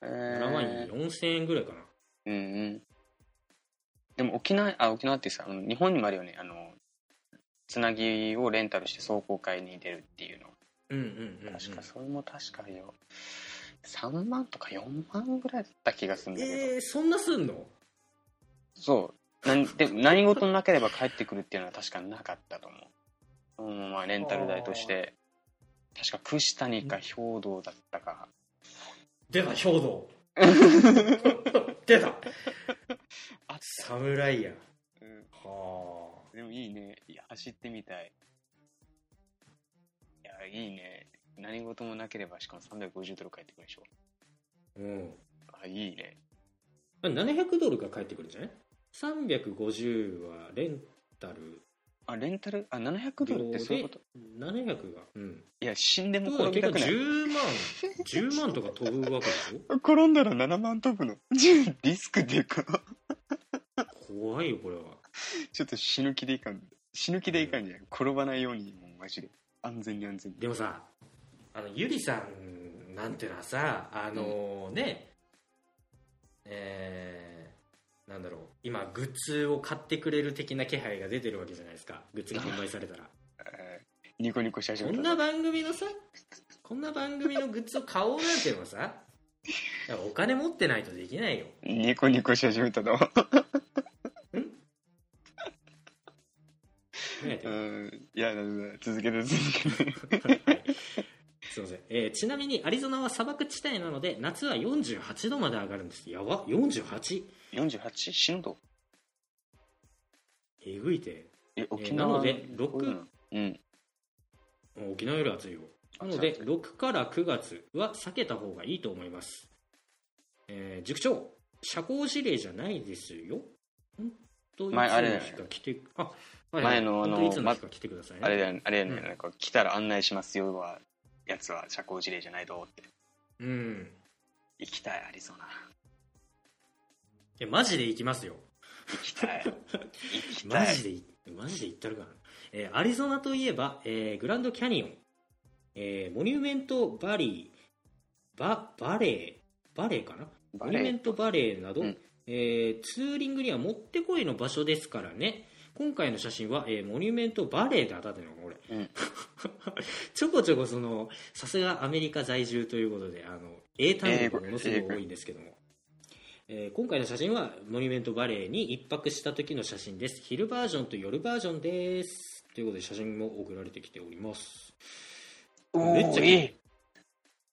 え7万ー、4000円ぐらいかなうんうん。でも沖縄、あ、沖縄ってさ、日本にもあるよね。あの、つなぎをレンタルして走行会に出るっていうの。うんうんうん、うん、確か、それも確かよ。3万とか4万ぐらいだった気がするんだけど。えー、そんなすんの？そう。なんで何事なければ帰ってくるっていうのは確かなかったと思う。うん、まあ、レンタル代として、確か串谷か兵道だったか。出た兵道 *laughs* 出たあ侍やうん、はあでもいいね。いや、走ってみたい。いや、いいね。何事もなければ、しかも350ドル返ってくるでしょ。うんあ、いいね。あ700ドルが返ってくるんじゃない ?350 はレンタルあ、レンタル、あ、700ドルってそういうこと？700がうんいや、死んでも転びたくない。10万10万とか飛ぶわけでし *laughs* 転んだら7万飛ぶの。*laughs* リスクでか。ょ *laughs* 怖いよこれは *laughs* ちょっと死ぬ気でいかん。死ぬ気でいかんじゃん。転ばないように、もうマジで。安全に安全に。でもさあのゆりさんなんてのはさあのねえーなんだろう今グッズを買ってくれる的な気配が出てるわけじゃないですかグッズが販売されたらえー *laughs* ニコニコし始めた。こんな番組のさこんな番組のグッズを買おうなんていうのはさ *laughs* お金持ってないとできないよニコニコし始めたの。ねうん。いや、続けて続けて。は *laughs* いすいません、えーちなみにアリゾナは砂漠地帯なので夏は48度まで上がるんです。やば。48? 48? 死ぬと。えぐいて。え、沖縄、なのでこうん。沖縄より暑いよ。なので6から9月は避けた方がいいと思います、えー塾長社交辞令じゃないですよ。前あれ日か来てあ、前のあの本当いつの日か来てくださいね、あれだよね、あれだよね、うん。なんか来たら案内しますよは、やつは社交辞令じゃないどって。うん。行きたい、アリゾナ。いやマジで行きますよ。行きたい。行きたい。マジでいマジで言ったるからな、えーアリゾナといえば、えーグランドキャニオン、えーモニュメントバリーババレーバレーかな？モニュメントバレーなど、うん。えーツーリングにはもってこいの場所ですからね今回の写真は、えーモニュメントバレーで当たってるのこれ、うん。*laughs* ちょこちょこそのさすがアメリカ在住ということであの英単語がものすごく多いんですけども、えー今回の写真はモニュメントバレーに一泊した時の写真です。昼バージョンと夜バージョンです。ということで写真も送られてきております。おめっちゃーいい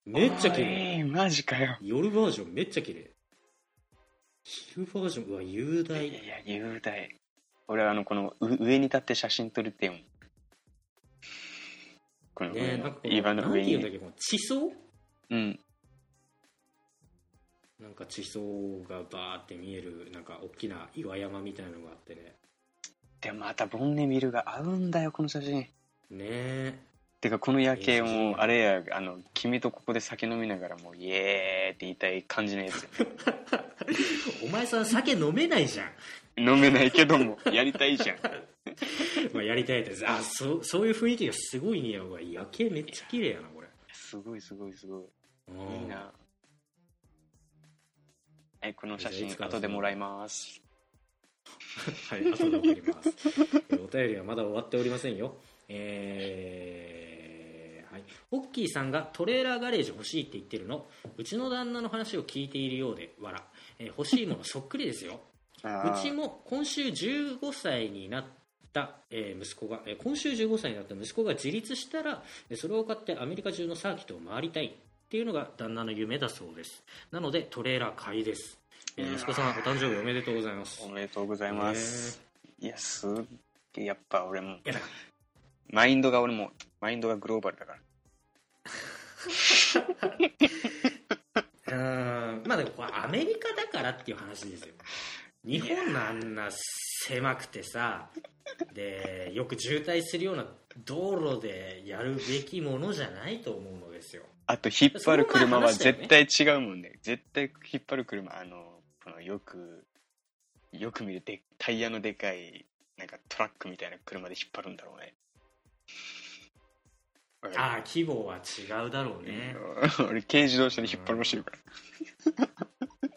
めっちゃ綺麗。麗マジかよ。夜バージョンめっちゃ綺麗。昼バージョンうわ雄い大や雄大俺はあのこのう上に立って写真撮るってよこの上のねなんかこの岩のなんて上にねいうんだっけ地層？うん。なんか地層がバーって見えるなんか大きな岩山みたいなのがあってね。でもまたボンネビルが合うんだよこの写真。ねえ。てかこの夜景もあれやあの君とここで酒飲みながらもうイエーって言いたい感じのやつよ *laughs* お前さん酒飲めないじゃん飲めないけどもやりたいじゃん。*laughs* まあやりたいです。あそうそういう雰囲気がすごい似合うわ夜景めっちゃ綺麗やなこれ。すごいすごいすごい。うん。いいな。はいこの写真後でもらいます。*laughs* はい、後で送ります。えーお便りはまだ終わっておりませんよ。えーはい、ホッキーさんがトレーラーガレージ欲しいって言ってるの、うちの旦那の話を聞いているようで、わら。えー欲しいものそっくりですよ。うちも今週15歳になった、えー息子が、えー今週15歳になった息子が自立したら、えーそれを買ってアメリカ中のサーキットを回りたいっていうのが旦那の夢だそうです。なのでトレーラー買いです。えー息子さん、お誕生日おめでとうございます。おめでとうございます、いやすっげえやっぱ俺もマインドが俺もマインドがグローバルだから。*laughs* うーんまあでもこれアメリカだからっていう話ですよ日本のあんな狭くてさでよく渋滞するような道路でやるべきものじゃないと思うのですよ。あと引っ張る車は絶対違うもんね。絶対引っ張る車あのこのよくよく見るでタイヤのでかいなんかトラックみたいな車で引っ張るんだろうね。ああ規模は違うだろうね。る *laughs* 俺軽自動車で引っ張りましたよから。いや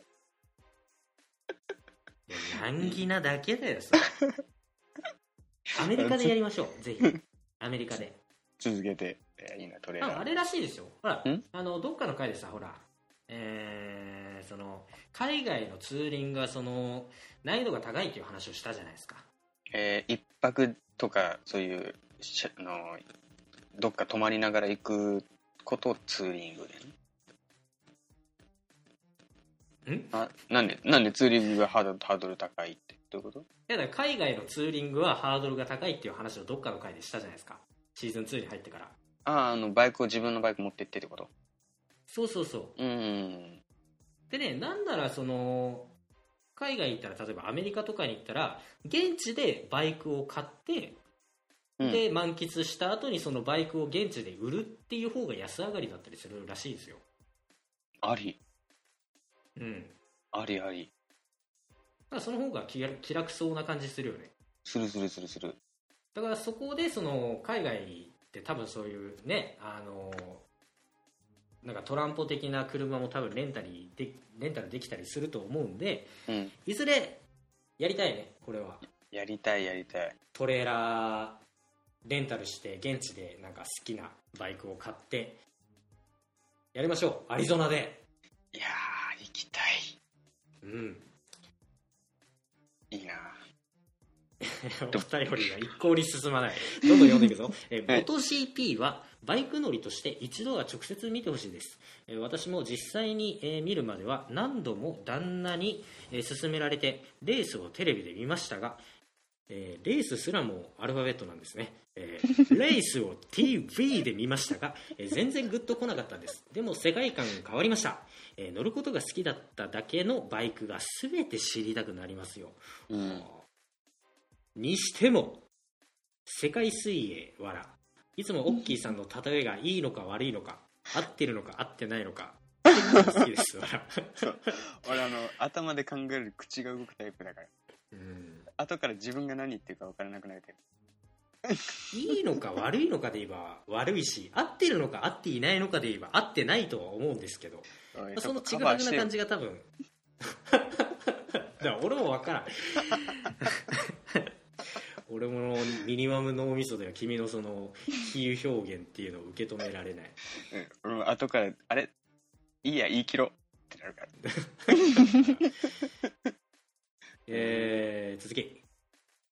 難儀なだけだよさ *laughs* アメリカでやりましょうぜひ。*laughs* アメリカで。続けてえーいいなトレーラー。ああれらしいですよ。ほらん？あのどっかの回でさほらえーその海外のツーリングがその難易度が高いっていう話をしたじゃないですか。えー一泊とかそういうしあのどっか泊まりながら行くことをツーリングでねん？あなんでなんでツーリングがハードハードル高いって？どういうこと？いやだから海外のツーリングはハードルが高いっていう話をどっかの回でしたじゃないですか。シーズン2に入ってから。あああのバイクを自分のバイク持ってってってこと？そうそうそう。うーん。でねなんならその海外行ったら例えばアメリカとかに行ったら現地でバイクを買ってうん。で満喫した後にそのバイクを現地で売るっていう方が安上がりだったりするらしいですよ。ありうん。ありあり。だその方が気楽気楽そうな感じするよね。するするするする。だからそこでその海外って多分そういうねあのなんかトランポ的な車も多分レンタリでレンタルできたりすると思うんでうん。いずれやりたいねこれは。やりたいやりたい。トレーラーレンタルして現地でなんか好きなバイクを買ってやりましょう。アリゾナで。いやー行きたい。うん。いいな。*laughs* お便りが一向に進まない。*laughs* どんどん読んでいくぞ。えはい。ー、ボト GP はバイク乗りとして一度は直接見てほしいです。えー私も実際にえー見るまでは何度も旦那にえー勧められてレースをテレビで見ましたがえーレースすらもアルファベットなんですね、えーレースを TV で見ましたが、えー全然グッと来なかったんです。でも世界観が変わりました、えー乗ることが好きだっただけのバイクが全て知りたくなりますよ、うん。にしても世界水泳わらいつもオッキーさんの例えがいいのか悪いのか *laughs* 合ってるのか合ってないのか *laughs* 好きですわら。俺あの頭で考える口が動くタイプだから。うん。後から自分が何言ってるか分からなくなるけどいいのか悪いのかで言えば悪いし合ってるのか合っていないのかで言えば合ってないとは思うんですけど、まあ、そのちぐはぐな感じが多分。*laughs* だ俺も分からん。*laughs* 俺もミニマム脳みそでは君のその比喩表現っていうのを受け止められない、うん、俺も後からあれ？いいや言い切ろう。ってなるから。*laughs* えー、続き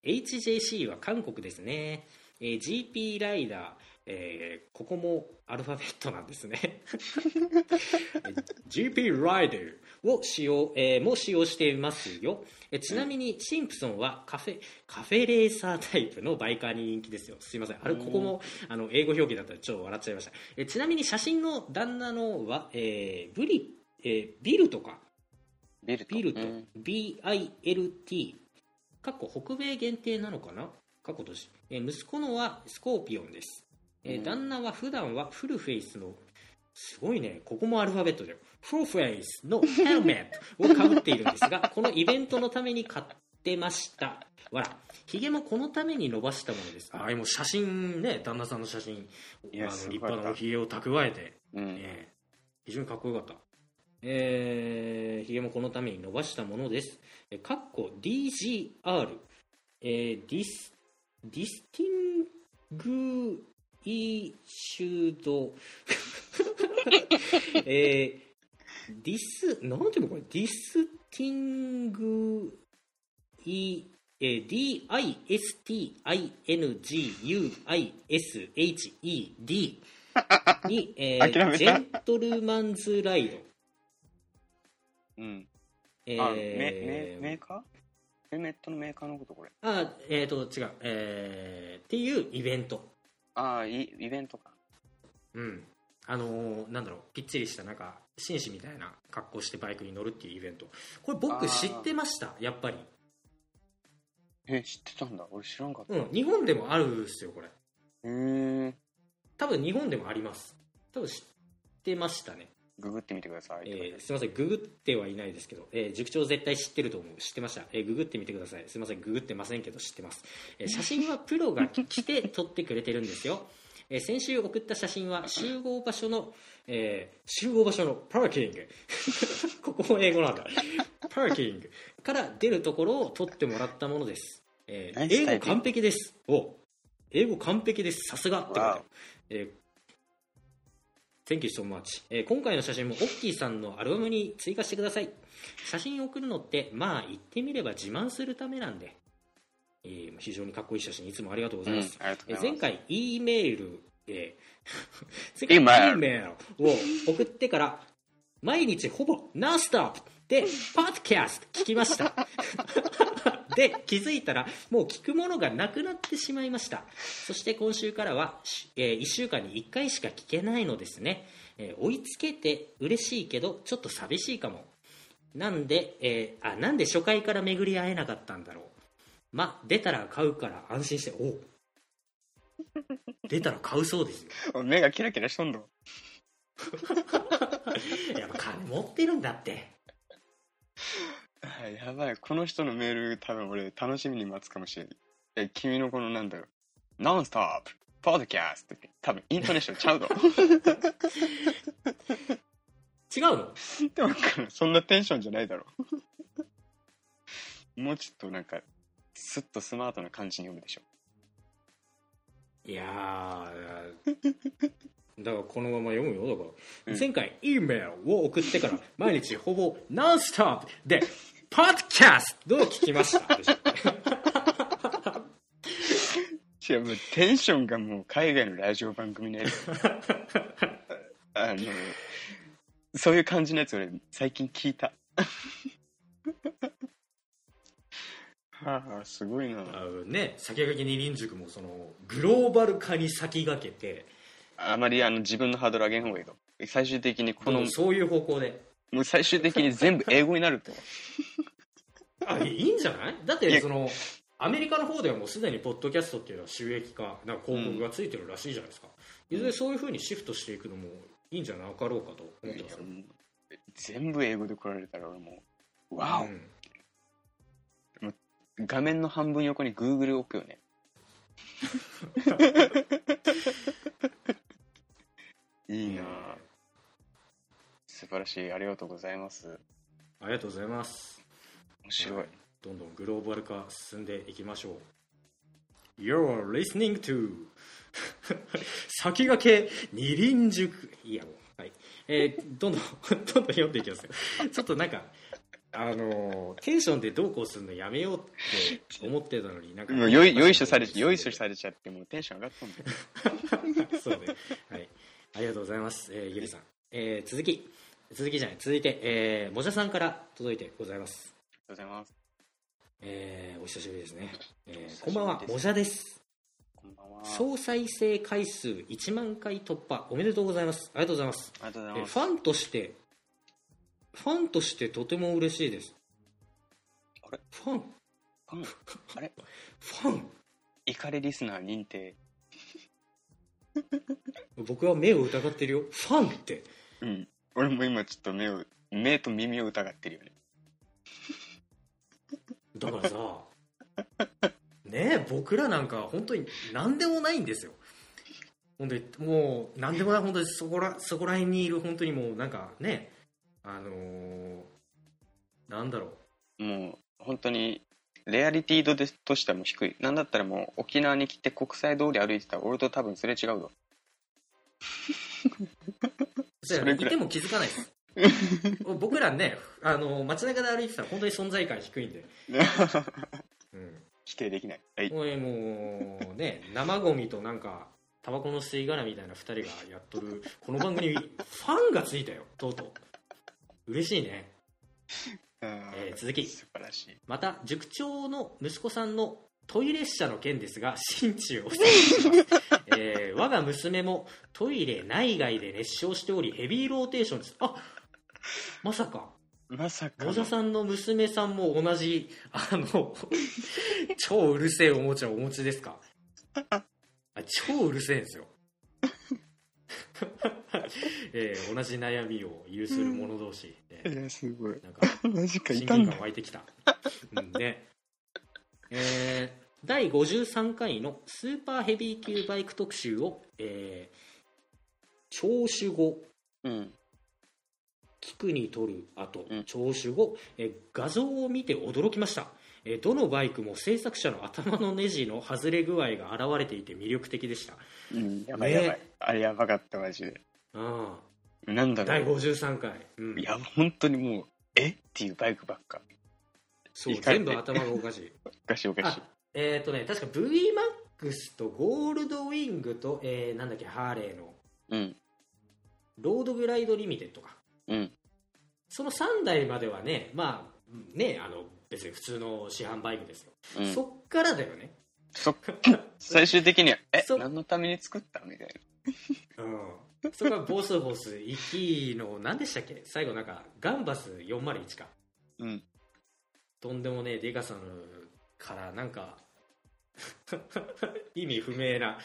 HJC は韓国ですね、えー、GP ライダー、えー、ここもアルファベットなんですね。*laughs* GP ライダーを使用、えー、も使用していますよ、えちなみにシンプソンはカフェカフェレーサータイプのバイカーに人気ですよ。すいません。あれここもあの英語表記だったらちょっと笑っちゃいました。えちなみに写真の旦那のは、えー、ブリ、えー、ビルとか？ビルトビルト、うん、BILT 過去北米限定なのかな？過去年、えー、息子のはスコーピオンです、えー、旦那は普段はフルフェイスのすごいね。ここもアルファベットだよフルフェイスのヘルメットをかぶっているんですが *laughs* このイベントのために買ってました。わら。ひげもこのために伸ばしたものです。ああもう写真ね旦那さんの写真。あの立派なおひげを蓄えて、うん、ね、非常にかっこよかった。えー、ひげもこのために伸ばしたものです。えかっこ DGR、えー、 Dis、Distinguished、*laughs* えー、 Dis、なんていうのこれ、 Distingui、えー、D-I-S-T-I-N-G-U-I-S-H-E-D に、えー、 Gentleman's Ride。うん。えー、メメメーカー？ヘルメットのメーカーのこと？これ。あ、えっ、ー、と、違う。えー、っていうイベント。ああ、イイベントか。うん。あのー、なんだろう、ぴっちりしたなんか、紳士みたいな格好してバイクに乗るっていうイベント。これ僕知ってました、やっぱり。え、知ってたんだ俺知らんかった。うん、日本でもあるんですよ、これ。へえ。多分日本でもあります。多分知ってましたね。ググってみてください。えー、すみません、ググってはいないですけど、えー、塾長絶対知ってると思う。知ってました？えー、ググってみてください。すみません、ググってませんけど知ってます。えー、*laughs* 写真はプロが来て撮ってくれてるんですよ。えー、先週送った写真は集合場所の、えー、集合場所のパーキング。*laughs* ここも英語なんだ。パーキングから出るところを撮ってもらったものです。えー、英語完璧です。お英語完璧です。さすがってこと。えー Thank you so much、えー、今回の写真もオッキーさんのアルバムに追加してください。写真を送るのってまあ言ってみれば自慢するためなんで、えー、非常にかっこいい写真いつもありがとうございます。うん、えー、前回 E メール、えー、前回 E *laughs* メールを送ってから毎日ほぼノンストップでパッドキャスト聞きましたで気づいたらもう聞くものがなくなってしまいました。そして今週からは、えー、1週間に1回しか聞けないのですね、えー、追いつけて嬉しいけどちょっと寂しいかも。なんで、えー、あなんで初回から巡り合えなかったんだろう。ま出たら買うから安心してお出たら買うそうですよ。*laughs* 目がキラキラしとんの *laughs* やっぱ金持ってるんだってやばい、この人のメール多分俺楽しみに待つかもしれない。え、君のこのなんだろう、ノンストップ、ポッドキャストって多分イントネーションちゃうの。違うの？でもそんなテンションじゃないだろう。もうちょっとなんか、スッとスマートな感じに読むでしょ。いやだからこのまま読むよ。だから、うん、前回 E メールを送ってから *laughs* 毎日ほぼノンストップでポッドキャストを聞きました。*laughs* もうテンションがもう海外のラジオ番組のやつあのそういう感じのやつ俺最近聞いた。*laughs* はあすごいな。あね先駆け二輪塾もそのグローバル化に先駆けてあまりあの自分のハードル上げん方がいいと。最終的にこの、そういう方向で。もう最終的に全部英語になると。あ、いいんじゃない？だってその、アメリカの方ではもうすでにポッドキャストっていうのは収益化、なんか広告がついてるらしいじゃないですか。いずれそういうふうにシフトしていくのもいいんじゃなかろうかと思ってます。全部英語で来られたら俺もう、わお、うん、画面の半分横に Google 置くよね。*laughs* いいな。ぁ素晴らしい。ありがとうございます。ありがとうございます。面白い。どんどんグローバル化進んでいきましょう。You're listening to *laughs* 先駆け二輪塾。いいやもうはい。えー、どんどん *laughs* どんどん読んでいきますよ。ちょっとなんかあのテンションでどうこうするのやめようって思ってたのになんかもうよいよいしょされちよいしょされちゃってもうテンション上がったんだよ。*laughs* そうね。はいありがとうございます、えー、ゆりさん、えー、続き。続きじゃない。続いて、えー、もじゃさんから届いてございます。ありがとうございます。えー、お久しぶりですね、えー、こんばんは。もじゃです。こんばんは。総再生回数1万回突破。おめでとうございます。ありがとうございます。ありがとうございます。えファンとしてファンとしてとても嬉しいです。あれ？ファン。ファン？あれ？ファン。怒りリスナー認定僕は目を疑ってるよ。ファンって。うん。俺も今ちょっと目を目と耳を疑ってるよね。だからさ *laughs* ねえ僕らなんか本当に何でもないんですよ。本当にもう何でもない本当にそこらそこら辺にいる本当にもうなんかねあのーなんだろう。もう本当にレアリティ度でとしてはもう低い。なんだったらもう沖縄に来て国際通り歩いてたら俺と多分すれ違うわ *laughs* それい。いても気づかないです。*laughs* 僕らねあの街中で歩いてたら本当に存在感低いんで、うん、否定できない。はいこれもうね生ゴミとなん。かタバコの吸い。殻みたいな2人がやっとるこの番組にファンがついたよとうとう嬉しいねえー続き。また塾長の息子さんのトイレ車の件ですが心中をお伝えします、*laughs* えー我が娘もトイレ内外で熱唱しておりヘビーローテーションです。あまさか。まさか野田さんの娘さんも同じあの *laughs* 超うるせえおもちゃをお持ちですか？*laughs* あ超うるせえんですよ、*laughs* えー同じ悩みを有する者同士で、いやすごい。なんか *laughs* マジか親近感湧いてきた。うんで、えー第53回のスーパーヘビー級バイク特集を、えー、聴取後、うん。聞くに取る後、うん。聴取後、えー画像を見て驚きました。えーどのバイクも制作者の頭のネジの外れ具合が現れていて魅力的でした。うんやばいねやばい、あれやばかったマジで。うん、なんだろう第53回。うん。いや本当にもうえ？っていうバイクばっか。そう全部頭がおかしい。*laughs* おかしいおかしい。あえっ、とね確か VMAX とゴールドウィングと、えーなんだっけハーレーの。うん。ロードグライドリミテッドか。うん。その3台まではねまあねあの別に普通の市販バイクですよ、うん。そっからだよね。そ *laughs* 最終的にはえそ何のために作ったみたいうん。そこからボスボス行きの何でしたっけ？最後なんかガンバス401か。なうん。とんでもねえデカさんからなんか *laughs* 意味不明な。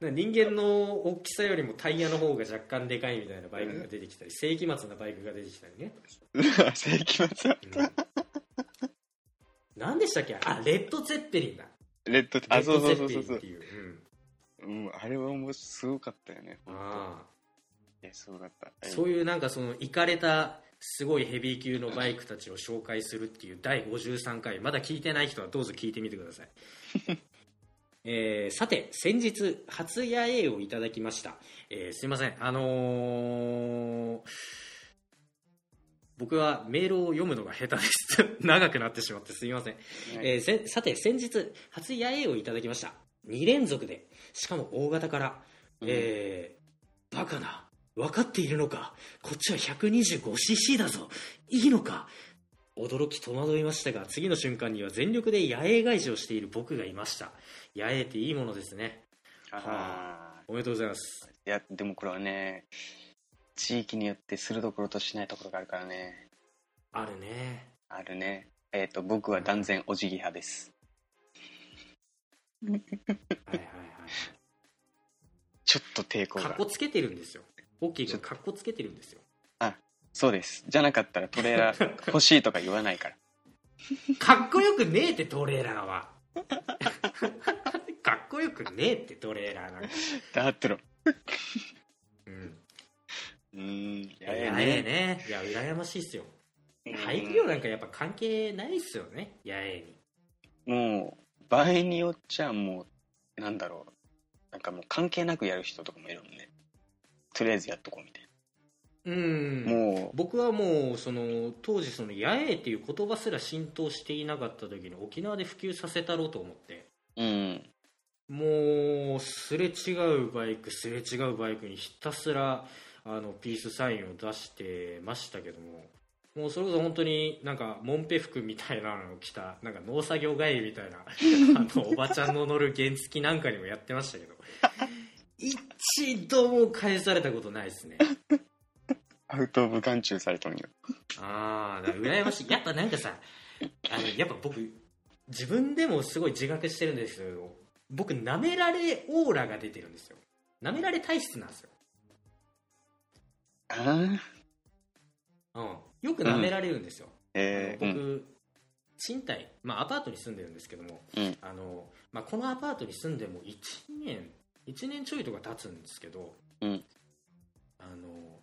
な人間の大きさよりもタイヤの方が若干でかいみたいなバイクが出てきたり世紀末なバイクが出てきたりね、世紀末うん何でしたっけ？あレッド・ゼッペリンだ。レッドレあそうそうそうそう。そうゼッペリンっていう、うん。うんあれはもうすごかったよね。あえすごかった。あそういうなんかそのイかれたすごいヘビー級のバイクたちを紹介するっていう第53回まだ聞いてない人はどうぞ聞いてみてください。*laughs* えーさて先日初野営をいただきました、えーすいません。あのー僕はメールを読むのが下手です。*laughs* 長くなってしまってすいません。えーせさて先日初野営をいただきました。2連続で。しかも大型から、うん。えーバカな。分かっているのか。こっちは 125cc だぞ。いいのか。驚き戸惑いましたが次の瞬間には全力で野営返しをしている僕がいました。野営っていいものですね。あおめでとうございます。ーいやでもこれはね地域によってするところとしないところがあるからね。あるね。あるね。えっ、と僕は断然お辞儀派です。はいはいはい。ちょっと抵抗がかっこつけてるんですよ。オッキーがかっこつけてるんですよ。そうです。じゃなかったらトレーラー *laughs* 欲しいとか言わないから。かっこよくねえってトレーラーは。*laughs* かっこよくねえってトレーラーなんか。だってろ。うんうーん、いやええね。いや羨ましいっすよ。廃業なんかやっぱ関係ないっすよね。八重に。もう、場合によっちゃもう、なんだろう。なんかもう関係なくやる人とかもいるもんね。とりあえずやっとこうみたいうん。な。も僕はもうその当時その八重っていう言葉すら浸透していなかった時に沖縄で普及させたろうと思って。う、うん。もうすれ違うバイクすれ違うバイクにひたすらあのピースサインを出してましたけどももうそれこそ本当になんかモンペ服みたいなのを着たなんか農作業帰りみたいな *laughs* あのおばちゃんの乗る原付なんかにもやってましたけど。一度も返されたことないですね。アウトオブ眼中されたのよ。ああ羨ましい。やっぱなんかさあのやっぱ僕自分でもすごい自覚してるんですけど僕舐められオーラが出てるんですよ。舐められ体質なんですよ、ああうん、よく舐められるんですよ、えー、僕、うん。賃貸、まあ、アパートに住んでるんですけどもうん。あの、まあ、このアパートに住んでも1年1年ちょいとか経つんですけど、うん。あの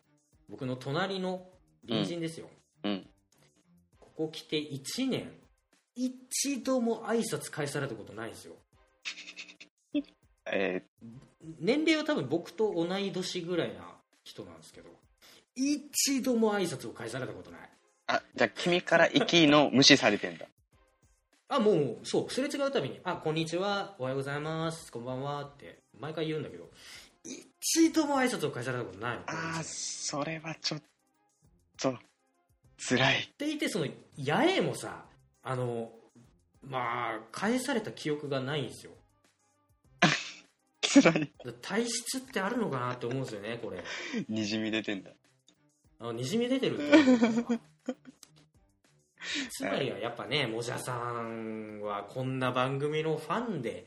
僕の隣の隣人ですよ、うん。ここ来て1年一度も挨拶返されたことないんですよ。*laughs* え年齢は多分僕と同い年ぐらいな人なんですけど一度も挨拶を返されたことないー、あ、じゃあ君から行きの無視されてんだ。あもうそうすれ違うたびに「あこんにちはおはようございますこんばんは」って毎回言うんだけど一度も挨拶を返されたことないのああ、それはちょっと、辛い。っていてその八重もさあのまあ返された記憶がないんですよ *laughs* 辛い。体質ってあるのかなって思うんですよねこれ *laughs* にじみ出てんだ。あにじみ出てるってつまりはやっぱねもじゃさんはこんな番組のファンで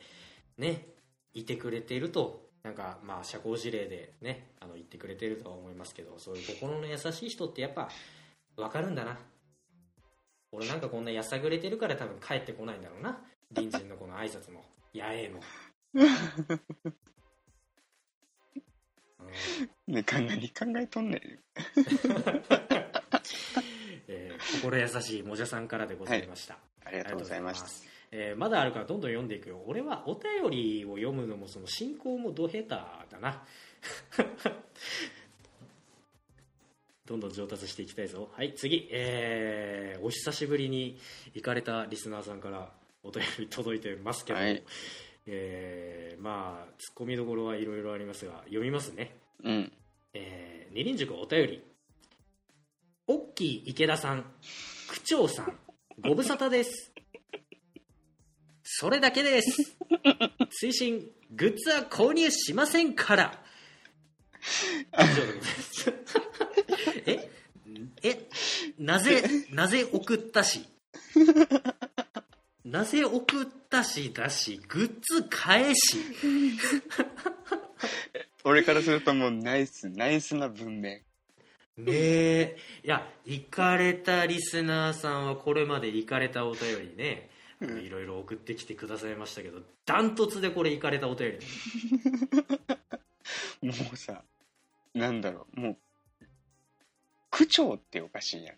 ねいてくれているとなんかまあ社交辞令でねあの言ってくれてるとは思いますけどそういう心の優しい人ってやっぱ分かるんだな。俺なんかこんなやさぐれてるから多分帰ってこないんだろうな。隣人のこの挨拶もやえも、*laughs* ね、考えに考えとんねん。*laughs* えー心優しいもじゃさんからでございました、ありがとうございました。えーまだあるからどんどん読んでいくよ。俺はお便りを読むのもその進行もど下手だな。*laughs* どんどん上達していきたいぞ。はい次。えーお久しぶりに行かれたリスナーさんからお便り届いてますけども、はい。えーまあツッコミどころはいろいろありますが読みますねうん。えー二輪塾お便り。おっきい池田さん。区長さん。ご無沙汰です。それだけです。推進グッズは購入しませんから。以上でございます。え？え？なぜなぜ送ったし？なぜ送ったしだしグッズ返し？俺からするともうナイス、ナイスな文面。ねえ。いや行かれたリスナーさんはこれまで行かれたお便りねうん。いろいろ送ってきてくださいましたけどダントツでこれ行かれたお便り。*laughs* もうさ、なんだろう、もう、区長っておかしいやん。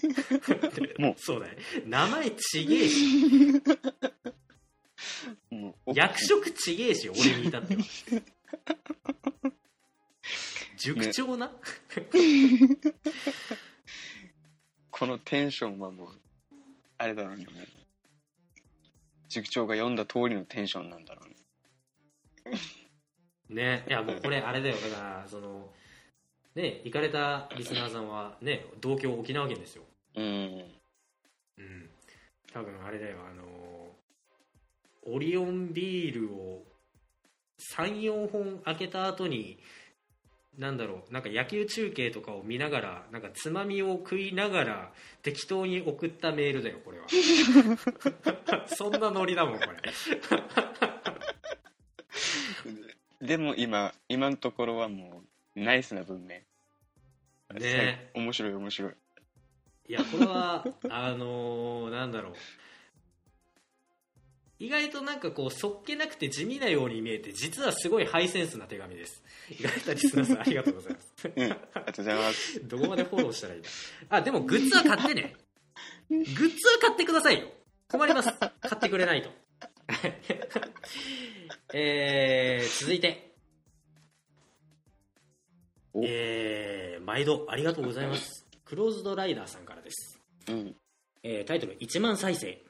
*laughs* もう。そうだね。名前ちげえし。*laughs* もう役職ちげえし俺に至っては塾長な、*laughs* このテンションはもう、あれだろうね。塾長が読んだ通りのテンションなんだろうね。ねいやもうこれあれだよだからそのね行かれたリスナーさんはね同郷沖縄県ですようん。うん多分あれだよあのオリオンビールを34本開けた後になんだろうなんか野球中継とかを見ながらなんかつまみを食いながら適当に送ったメールだよこれは *laughs* そんなノリだもんこれでも今、今のところはもう、ナイスな文面。ね面白い面白い。いやこれはあのーなんだろう意外となんかこうそっけなくて地味なように見えて実はすごいハイセンスな手紙です。*laughs* 意外とリスナーさんありがとうございます。うん。ありがとうございます。*laughs* どこまでフォローしたらいいんだ。あでもグッズは買ってね。*laughs* グッズは買ってくださいよ。困ります。買ってくれないと。えー、続いて。お。えー、毎度ありがとうございます。クローズドライダーさんからです。うん。えータイトル1万再生、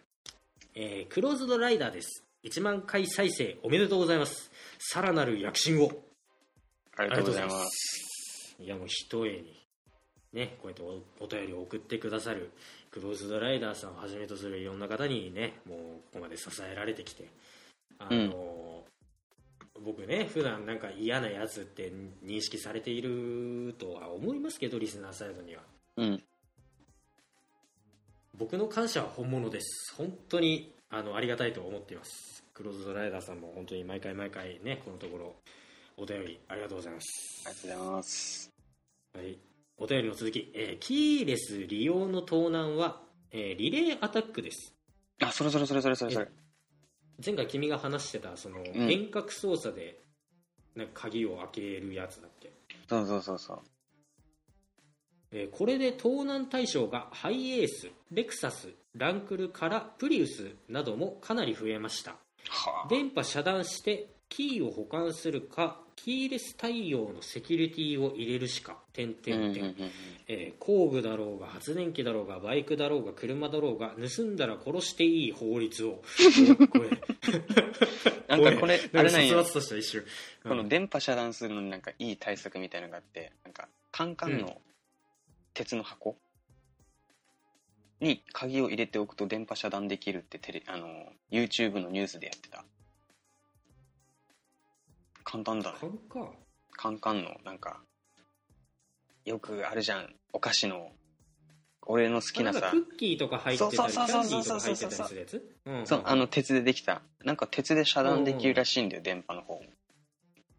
えークローズドライダーです。1万回再生おめでとうございます。さらなる躍進を。ありがとうございます。いやもう一重にねこうやっておお便りを送ってくださるクローズドライダーさんをはじめとするいろんな方にねもうここまで支えられてきてあの、僕ね普段なんか嫌なやつって認識されているとは思いますけどリスナーサイドには。うん。僕の感謝は本物です。本当にあのありがたいと思っています。クローズドライダーさんも本当に毎回毎回ねこのところお便りありがとうございます。ありがとうございます。はい、お便りの続き、えーキーレス利用の盗難は、えーリレーアタックです。あ、それそれそれそれそれそれ。前回君が話してたその、ん。遠隔操作でなんか鍵を開けるやつだっけ、そうそうそうそう。えーこれで盗難対象がハイエースレクサスランクルからプリウスなどもかなり増えました。は電波遮断してキーを保管するかキーレス対応のセキュリティを入れるしか点々点、工具だろうが発電機だろうがバイクだろうが車だろうが盗んだら殺していい法律を。*laughs* おこれなんかこれ、あれなんよ殺伐。とした一瞬。この電波遮断するのになんかいい対策みたいなのがあって、なんかカンカンの鉄の箱に鍵を入れておくと電波遮断できるってテレ、あの、YouTube のニュースでやってた。簡単だね。カンか。カンカンのなんか、よくあるじゃん、お菓子の、俺の好きなさ。ク、ッキーとか入ってたりキそうそうそうそうーとか入ってたりするやつ？うん。そう、あの鉄でできた、なんか鉄で遮断できるらしいんだよ、電波の方。も。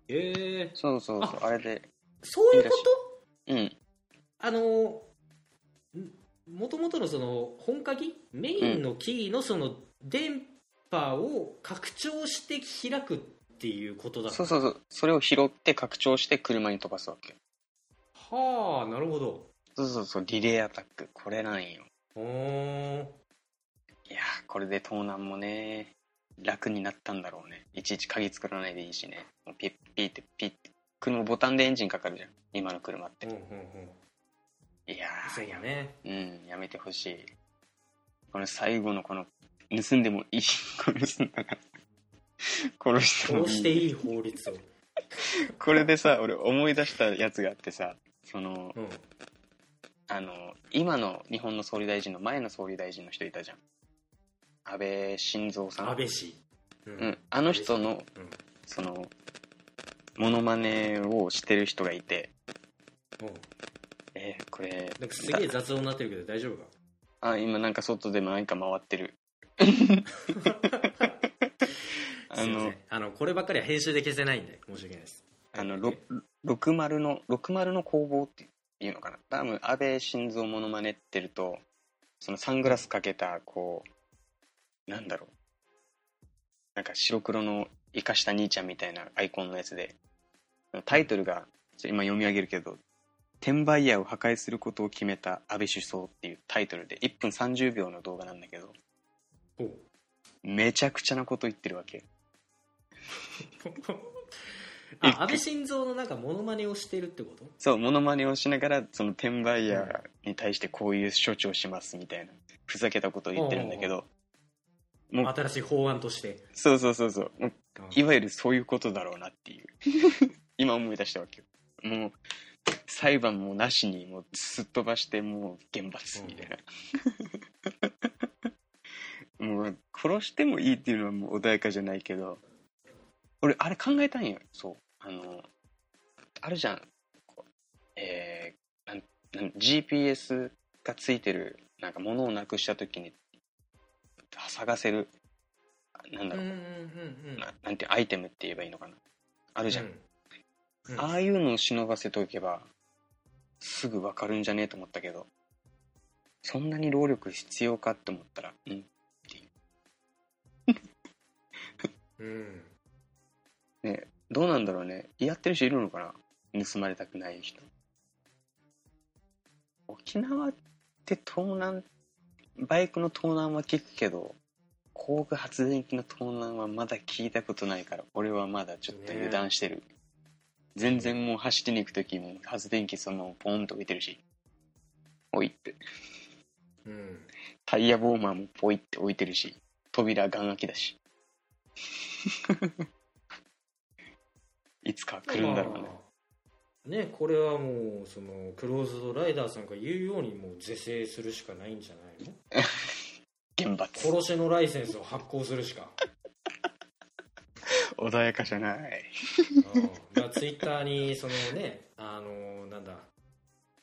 えー、そうそうそう、あれで、そういうこうん、とあのもともとのその本鍵？メインのキーのその電波を拡張して開くっていうことだそうそうそう、それを拾って拡張して車に飛ばすわけ。はあなるほどそうそうそう、リレーアタック、これなんよ。おーいやー、これで盗難もね、楽になったんだろうね。いちいち鍵作らないでいいしね。ピッピッってピッて。車ボタンでエンジンかかるじゃん。今の車って。うんうんうんいやー、そうだねうん、やめてほしい。この最後のこの、盗んでもいい。これ盗んだら、殺してもいい。殺していい法律をこれでさ、俺思い出したやつがあってさ、その、うんあの、今の日本の総理大臣の前の総理大臣の人いたじゃん。安倍晋三さん。安倍氏ううん、あの人の、うんその、モノマネをしてる人がいて、うんえーこれ、なんかすげえ雑音になってるけど大丈夫か？あ、今なんか外でも何か回ってる。*laughs* あのあのこればっかりは編集で消せないんで申し訳ないですあの、はいろ60の、60の工房っていうのかな？多分、安倍晋三モノマネってると、そのサングラスかけた、こう、なんだろう。なんか白黒の生かした兄ちゃんみたいなアイコンのやつで、タイトルが、今読み上げるけど、転売ヤーを破壊することを決めた安倍首相っていうタイトルで1分30秒の動画なんだけど、めちゃくちゃなこと言ってるわけ。*laughs* あ安倍晋三のなんかモノマネをしてるってこと？そう、モノマネをしながら、その転売ヤーに対してこういう処置をしますみたいな、ふざけたことを言ってるんだけど、もう、新しい法案としてそうそうそうそう、いわゆるそういうことだろうなっていう。*laughs* 今思い出したわけよ。もう、裁判もなしに、もうすっ飛ばして、もう厳罰みたいな。もう、殺してもいいっていうのはもう穏やかじゃないけど、俺、あれ考えたんよ。そう。あの、あるじゃん。えー、なんなん GPS がついてる、なんか物をなくした時に、探せる、なんだろう、うんうんうんななんてアイテムって言えばいいのかな。あるじゃん。うんああいうのを忍ばせておけば、すぐわかるんじゃねえと思ったけど、そんなに労力必要かって思ったら、うん。っていう。うん。*laughs* ねどうなんだろうね。やってる人いるのかな？盗まれたくない人。沖縄って盗難バイクの盗難は聞くけど工具発電機の盗難はまだ聞いたことないから俺はまだちょっと油断してる、全然もう走ってに行く時も発電機そのままポンと置いてるし。置いて。うん。タイヤボーマーもポイって置いてるし。扉ガン開きだし。*laughs* いつか来るんだろうね、まあねこれはもうそのクローズドライダーさんが言うようにもう是正するしかないんじゃないの？*laughs* 厳罰。殺しのライセンスを発行するしか穏やかじゃない。うん。だツイッターにそのねあのなんだ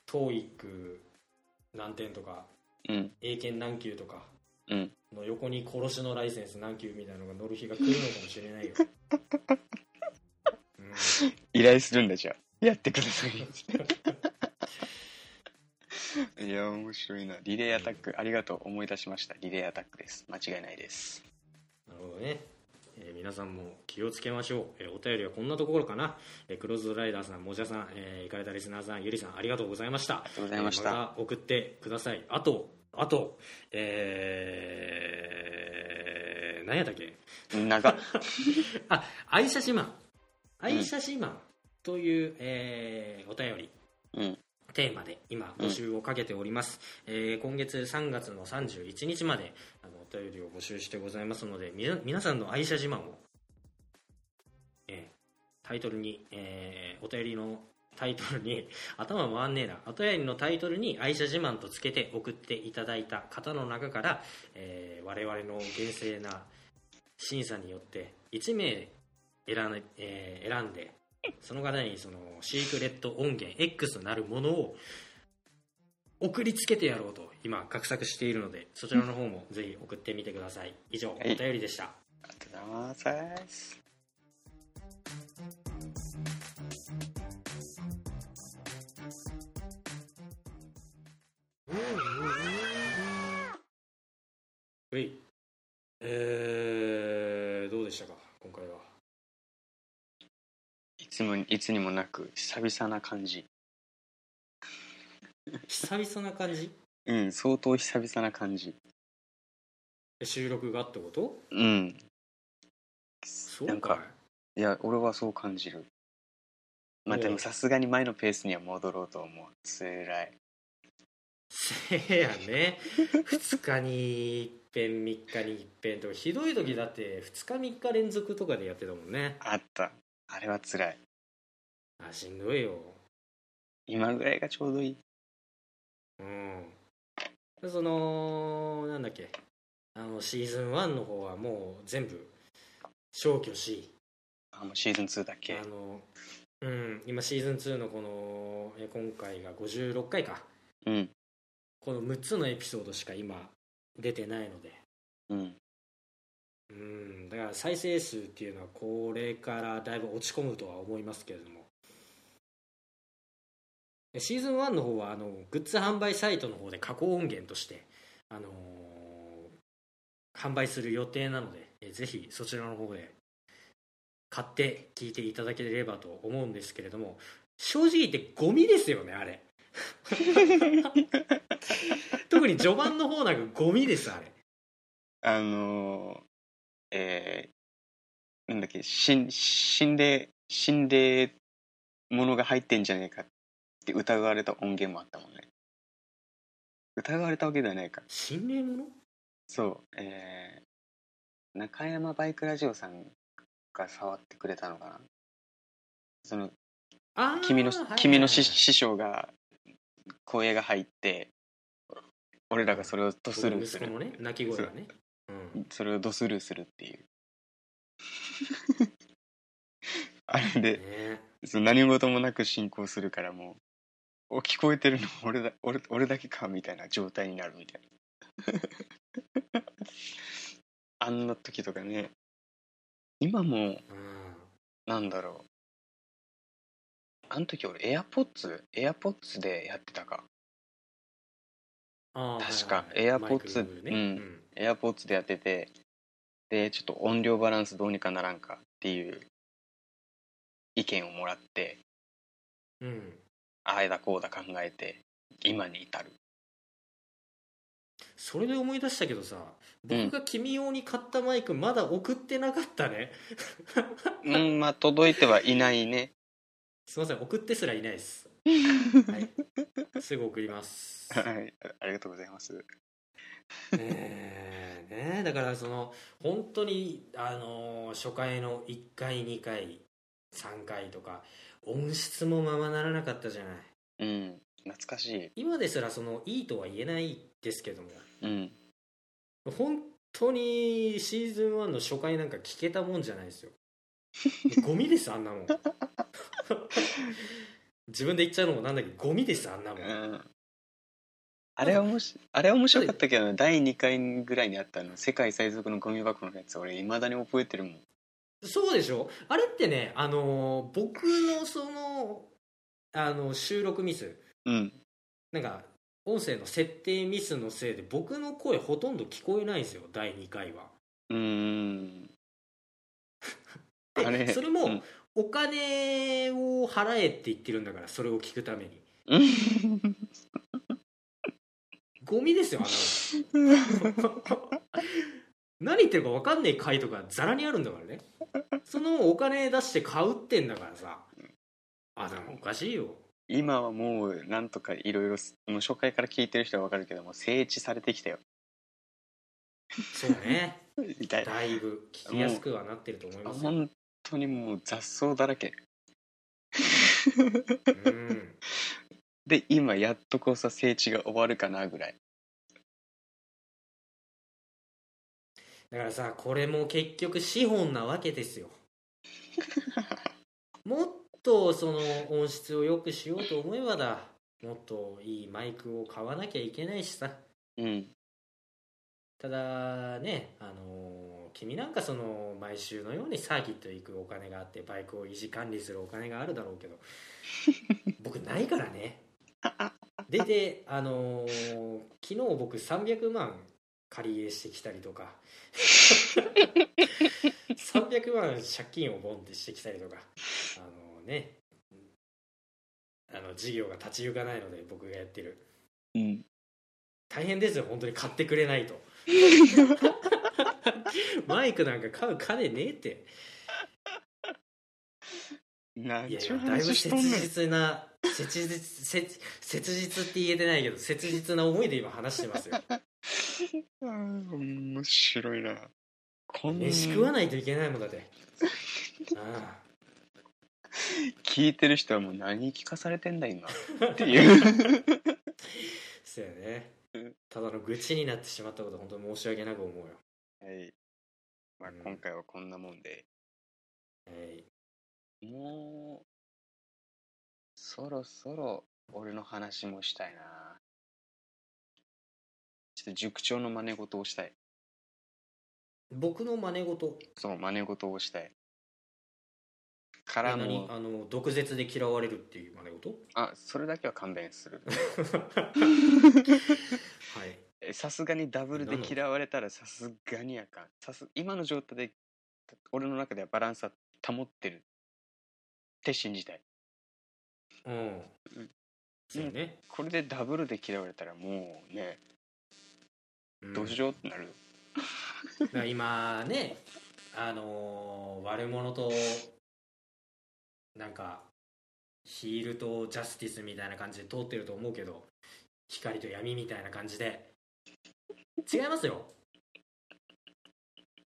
TOEIC 何点とかうん。英検何級とかうん。の横に殺しのライセンス何級みたいなのが乗る日が来るのかもしれないよ、うん。依頼するんだじゃあやってください。*laughs* いや面白いな。リレーアタックありがとう。思い出しました。リレーアタックです。間違いないです。なるほどね、えー皆さんも気をつけましょう、えーお便りはこんなところかな、えークローズドライダーさんもじゃさん、えー、行かれたリスナーさんゆりさんありがとうございました。ありがとうございました。また送ってください。あとあとえー、何やったっけ？長っ。*laughs* あ愛車自慢愛車自慢という、えーお便り。うん。テーマで今募集をかけております、えー今月3月の31日まであのお便りを募集してございますのでみ皆さんの愛車自慢を、えータイトルに、えーお便りのタイトルに *laughs* 頭回んねえな。お便りのタイトルに愛車自慢とつけて送っていただいた方の中から、えー我々の厳正な審査によって1名選ん,、え選んでその方にそのシークレット音源 X なるものを送りつけてやろうと今画策しているのでそちらの方もぜひ送ってみてください。以上おはい。便りでした、ありがとうございます。はい。えー、どうでしたか？今回は。いつもいつにもなく久々な感じ *laughs* 久々な感じ？うん相当久々な感じ。収録がってこと？うん。そうなんかいや俺はそう感じる。まあでもさすがに前のペースには戻ろうと思う。つらい。せやね。2日に一遍3日に一遍とかひどい時だって2日3日連続とかでやってたもんね。あった。あれはつらい。あしんどいよ。今ぐらいがちょうどいいうん。でそのなんだっけ。あのシーズン1の方はもう全部消去し。あもうシーズン2だっけ。あのうん。今シーズン2のこのえ今回が56回かうん。この6つのエピソードしか今出てないので。うん。うん。だから再生数っていうのはこれからだいぶ落ち込むとは思いますけれども。でシーズン1の方はあのグッズ販売サイトの方で加工音源として、あの販売する予定なのでぜひそちらの方で買って聞いていただければと思うんですけれども正直言ってゴミですよねあれ。*laughs* 特に序盤の方なんかゴミですあれ。あの、えー、なんだっけ心心霊心霊ものが入ってんじゃねえかって疑われた音源もあったもんね。疑われたわけではないか心霊もの？そう。えー、中山バイクラジオさんが触ってくれたのかな。その君の君の師師匠が声が入って俺らがそれをドスルーする息子のね泣き声がね。うん。それをドスルーするっていう。*laughs* あれでね。何事もなく進行するからもう。お聞こえてるの *laughs* 俺だ俺俺だけかみたいな状態になるみたいな。*laughs* あんな時とかね。今もうん。なんだろう。あの時俺エアポッツエアポッツでやってたか。確か AirPods ね。うん。エアポッツでやってて。でちょっと音量バランスどうにかならんかっていう意見をもらって。うんああだこうだ考えて今に至る。それで思い出したけどさ僕が君用に買ったマイクまだ送ってなかったね、*laughs* うんまあ届いてはいないね。すいません送ってすらいないです、はい、すぐ送ります。はい。ありがとうございます。えーねだからその本当にあの初回の1回2回3回とか音質もままならなかったじゃない。うん懐かしい。今ですらそのいいとは言えないですけども。うん。本当にシーズン1の初回なんか聞けたもんじゃないですよ。*laughs* ゴミですあんなもん。自分で言っちゃうのもなんだけどゴミですあんなもん。うん。あれはもしあれは面白かったけどね。第2回ぐらいにあったの世界最速のゴミ箱のやつ俺いまだに覚えてるもんそうでしょ？あれってねあのー僕のそのあの収録ミス。うん。なんか音声の設定ミスのせいで僕の声ほとんど聞こえないんですよ第2回は。うーん。それも、うん。お金を払えって言ってるんだからそれを聞くために。う *laughs* んゴミですよあの *laughs* *laughs* 何言ってるか分かんない回とかザラにあるんだからね。そのお金出して買うってんだからさ。あでもおかしいよ。今はもうなんとかいろいろもう初回から聞いてる人は分かるけども整地されてきたよ。そうね。*laughs* だいぶ聞きやすくはなってると思いますよ、本当にもう雑草だらけ。うん、*laughs* で今やっとこうさ整地が終わるかなぐらいだからさこれも結局資本なわけですよ。*laughs* もっとその音質を良くしようと思えばだ。もっといいマイクを買わなきゃいけないしさ。うん。ただねあのー君なんかその毎週のようにサーキット行くお金があってバイクを維持管理するお金があるだろうけど *laughs* 僕ないからね。*laughs* でであのー昨日僕300万借り入れしてきたりとか。*laughs* 300万借金をボンってしてきたりとか。あのね。あの事業が立ち行かないので僕がやってる。うん。大変ですよ本当に買ってくれないと。*laughs* マイクなんか買う金ねえって。ないやいやだいぶ切実な切実切切実って言えてないけど切実な思いで今話してますよ *laughs* あー面白いな。こんな。飯食わないといけないもんだって。*laughs* あ聞いてる人はもう何聞かされてんだ今。っていう。あ *laughs* そうやね。うん。ただの愚痴になってしまったこと本当に申し訳なく思うよ、はい、まあ、うん。今回はこんなもんで。はい。もうそろそろ俺の話もしたいなちょっと塾長の真似事をしたい。僕の真似事？そう真似事をしたい。から何もあの毒舌で嫌われるっていう真似事？あそれだけは勘弁する。*laughs* はい。えさすがにダブルで嫌われたらさすがにあかん。さす今の状態で俺の中ではバランスは保ってるって信じたい。うん。うん。そうやね、これでダブルで嫌われたらもうねうんどうしようってなる、だから今ねあのー悪者となんかヒールとジャスティスみたいな感じで通ってると思うけど光と闇みたいな感じで。違いますよ。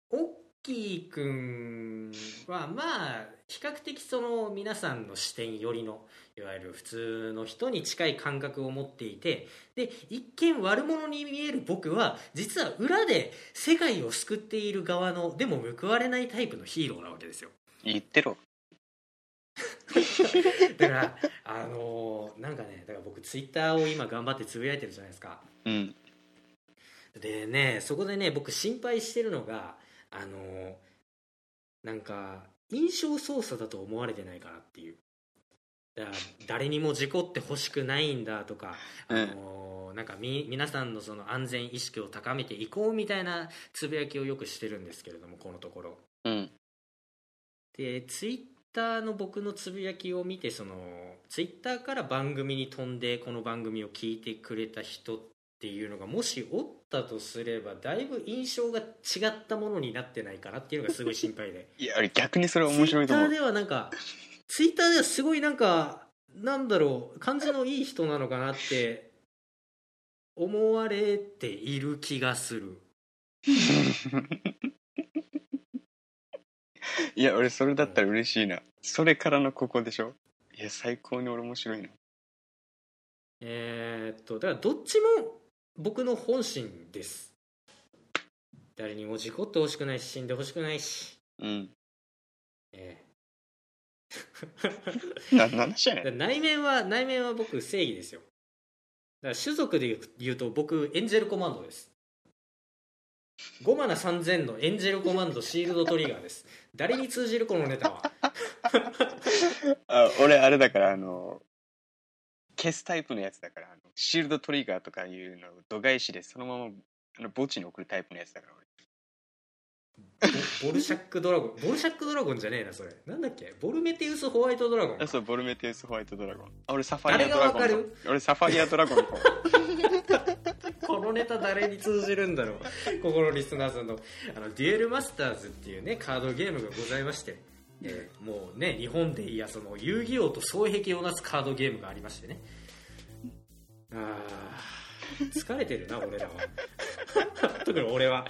オッキーくんはまあ比較的その皆さんの視点寄りのいわゆる普通の人に近い感覚を持っていてで一見悪者に見える僕は実は裏で世界を救っている側のでも報われないタイプのヒーローなわけですよ。言ってろ。*laughs* だからあのーなんかねだから僕ツイッターを今頑張ってつぶやいてるじゃないですか。うん。でねそこでね僕心配してるのがあのーなんか印象操作だと思われてないかなっていう誰にも事故ってほしくないんだとか、あのーなんかみ皆さんのその安全意識を高めていこうみたいなつぶやきをよくしてるんですけれどもこのところうん。でツイッターの僕のつぶやきを見てそのツイッターから番組に飛んでこの番組を聞いてくれた人っていうのがもしおったとすればだいぶ印象が違ったものになってないかなっていうのがすごい心配で *laughs* いや、俺逆にそれ面白いと思うツイッター。ではなんかツイッターではすごいなんかなんだろう感じのいい人なのかなって思われている気がする *laughs* いや、俺それだったら嬉しいな。それからのここでしょ？いや、最高に俺面白いな。えーっとだからどっちも僕の本心です誰にも事故ってほしくないし死んでほしくないし、うん。えな、*laughs* 何話やねーん。内面は内面は僕正義ですよ。だから種族で言うと僕エンジェルコマンドです。5マナ3000のエンジェルコマンドシールドトリガーです。誰に通じるこのネタは？*laughs* あ俺、あれだから、あの、消すタイプのやつだから、あのシールドトリガーとかいうのを度外視でそのままあの墓地に送るタイプのやつだから、ボボルシャックドラゴンボルシャックドラゴンじゃねえなそれ。なんだっけ？ボルメテウスホワイトドラゴン。そう、ボルメテウスホワイトドラゴン。あ俺、サファイアドラゴン。あれがわかる？の。俺、サファイアドラゴン。*laughs* このネタ誰に通じるんだろう？ここのリスナーさんの。あのデュエルマスターズっていうねカードゲームがございまして、えーもうね日本でいやその遊戯王と双璧をなすカードゲームがありましてね。あー疲れてるな俺らは。*laughs* 特に俺は、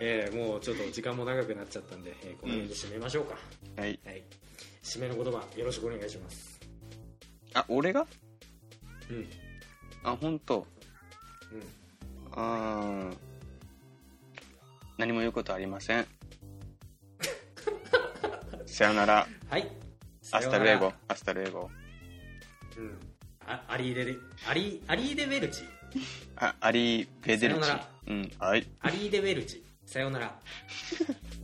えーもうちょっと時間も長くなっちゃったんで、えーこの辺で締めましょうか、はい。はい。締めの言葉よろしくお願いします。あ、俺が？うん。うんあ、本当。あー。何も言うことありません。*laughs* さよなら。はい。 Hasta luego。Hasta luego。うん。あ Arrive arri arrivederci あ、 Arrivederci。うん、はい。 Arrivederci さようなら *laughs*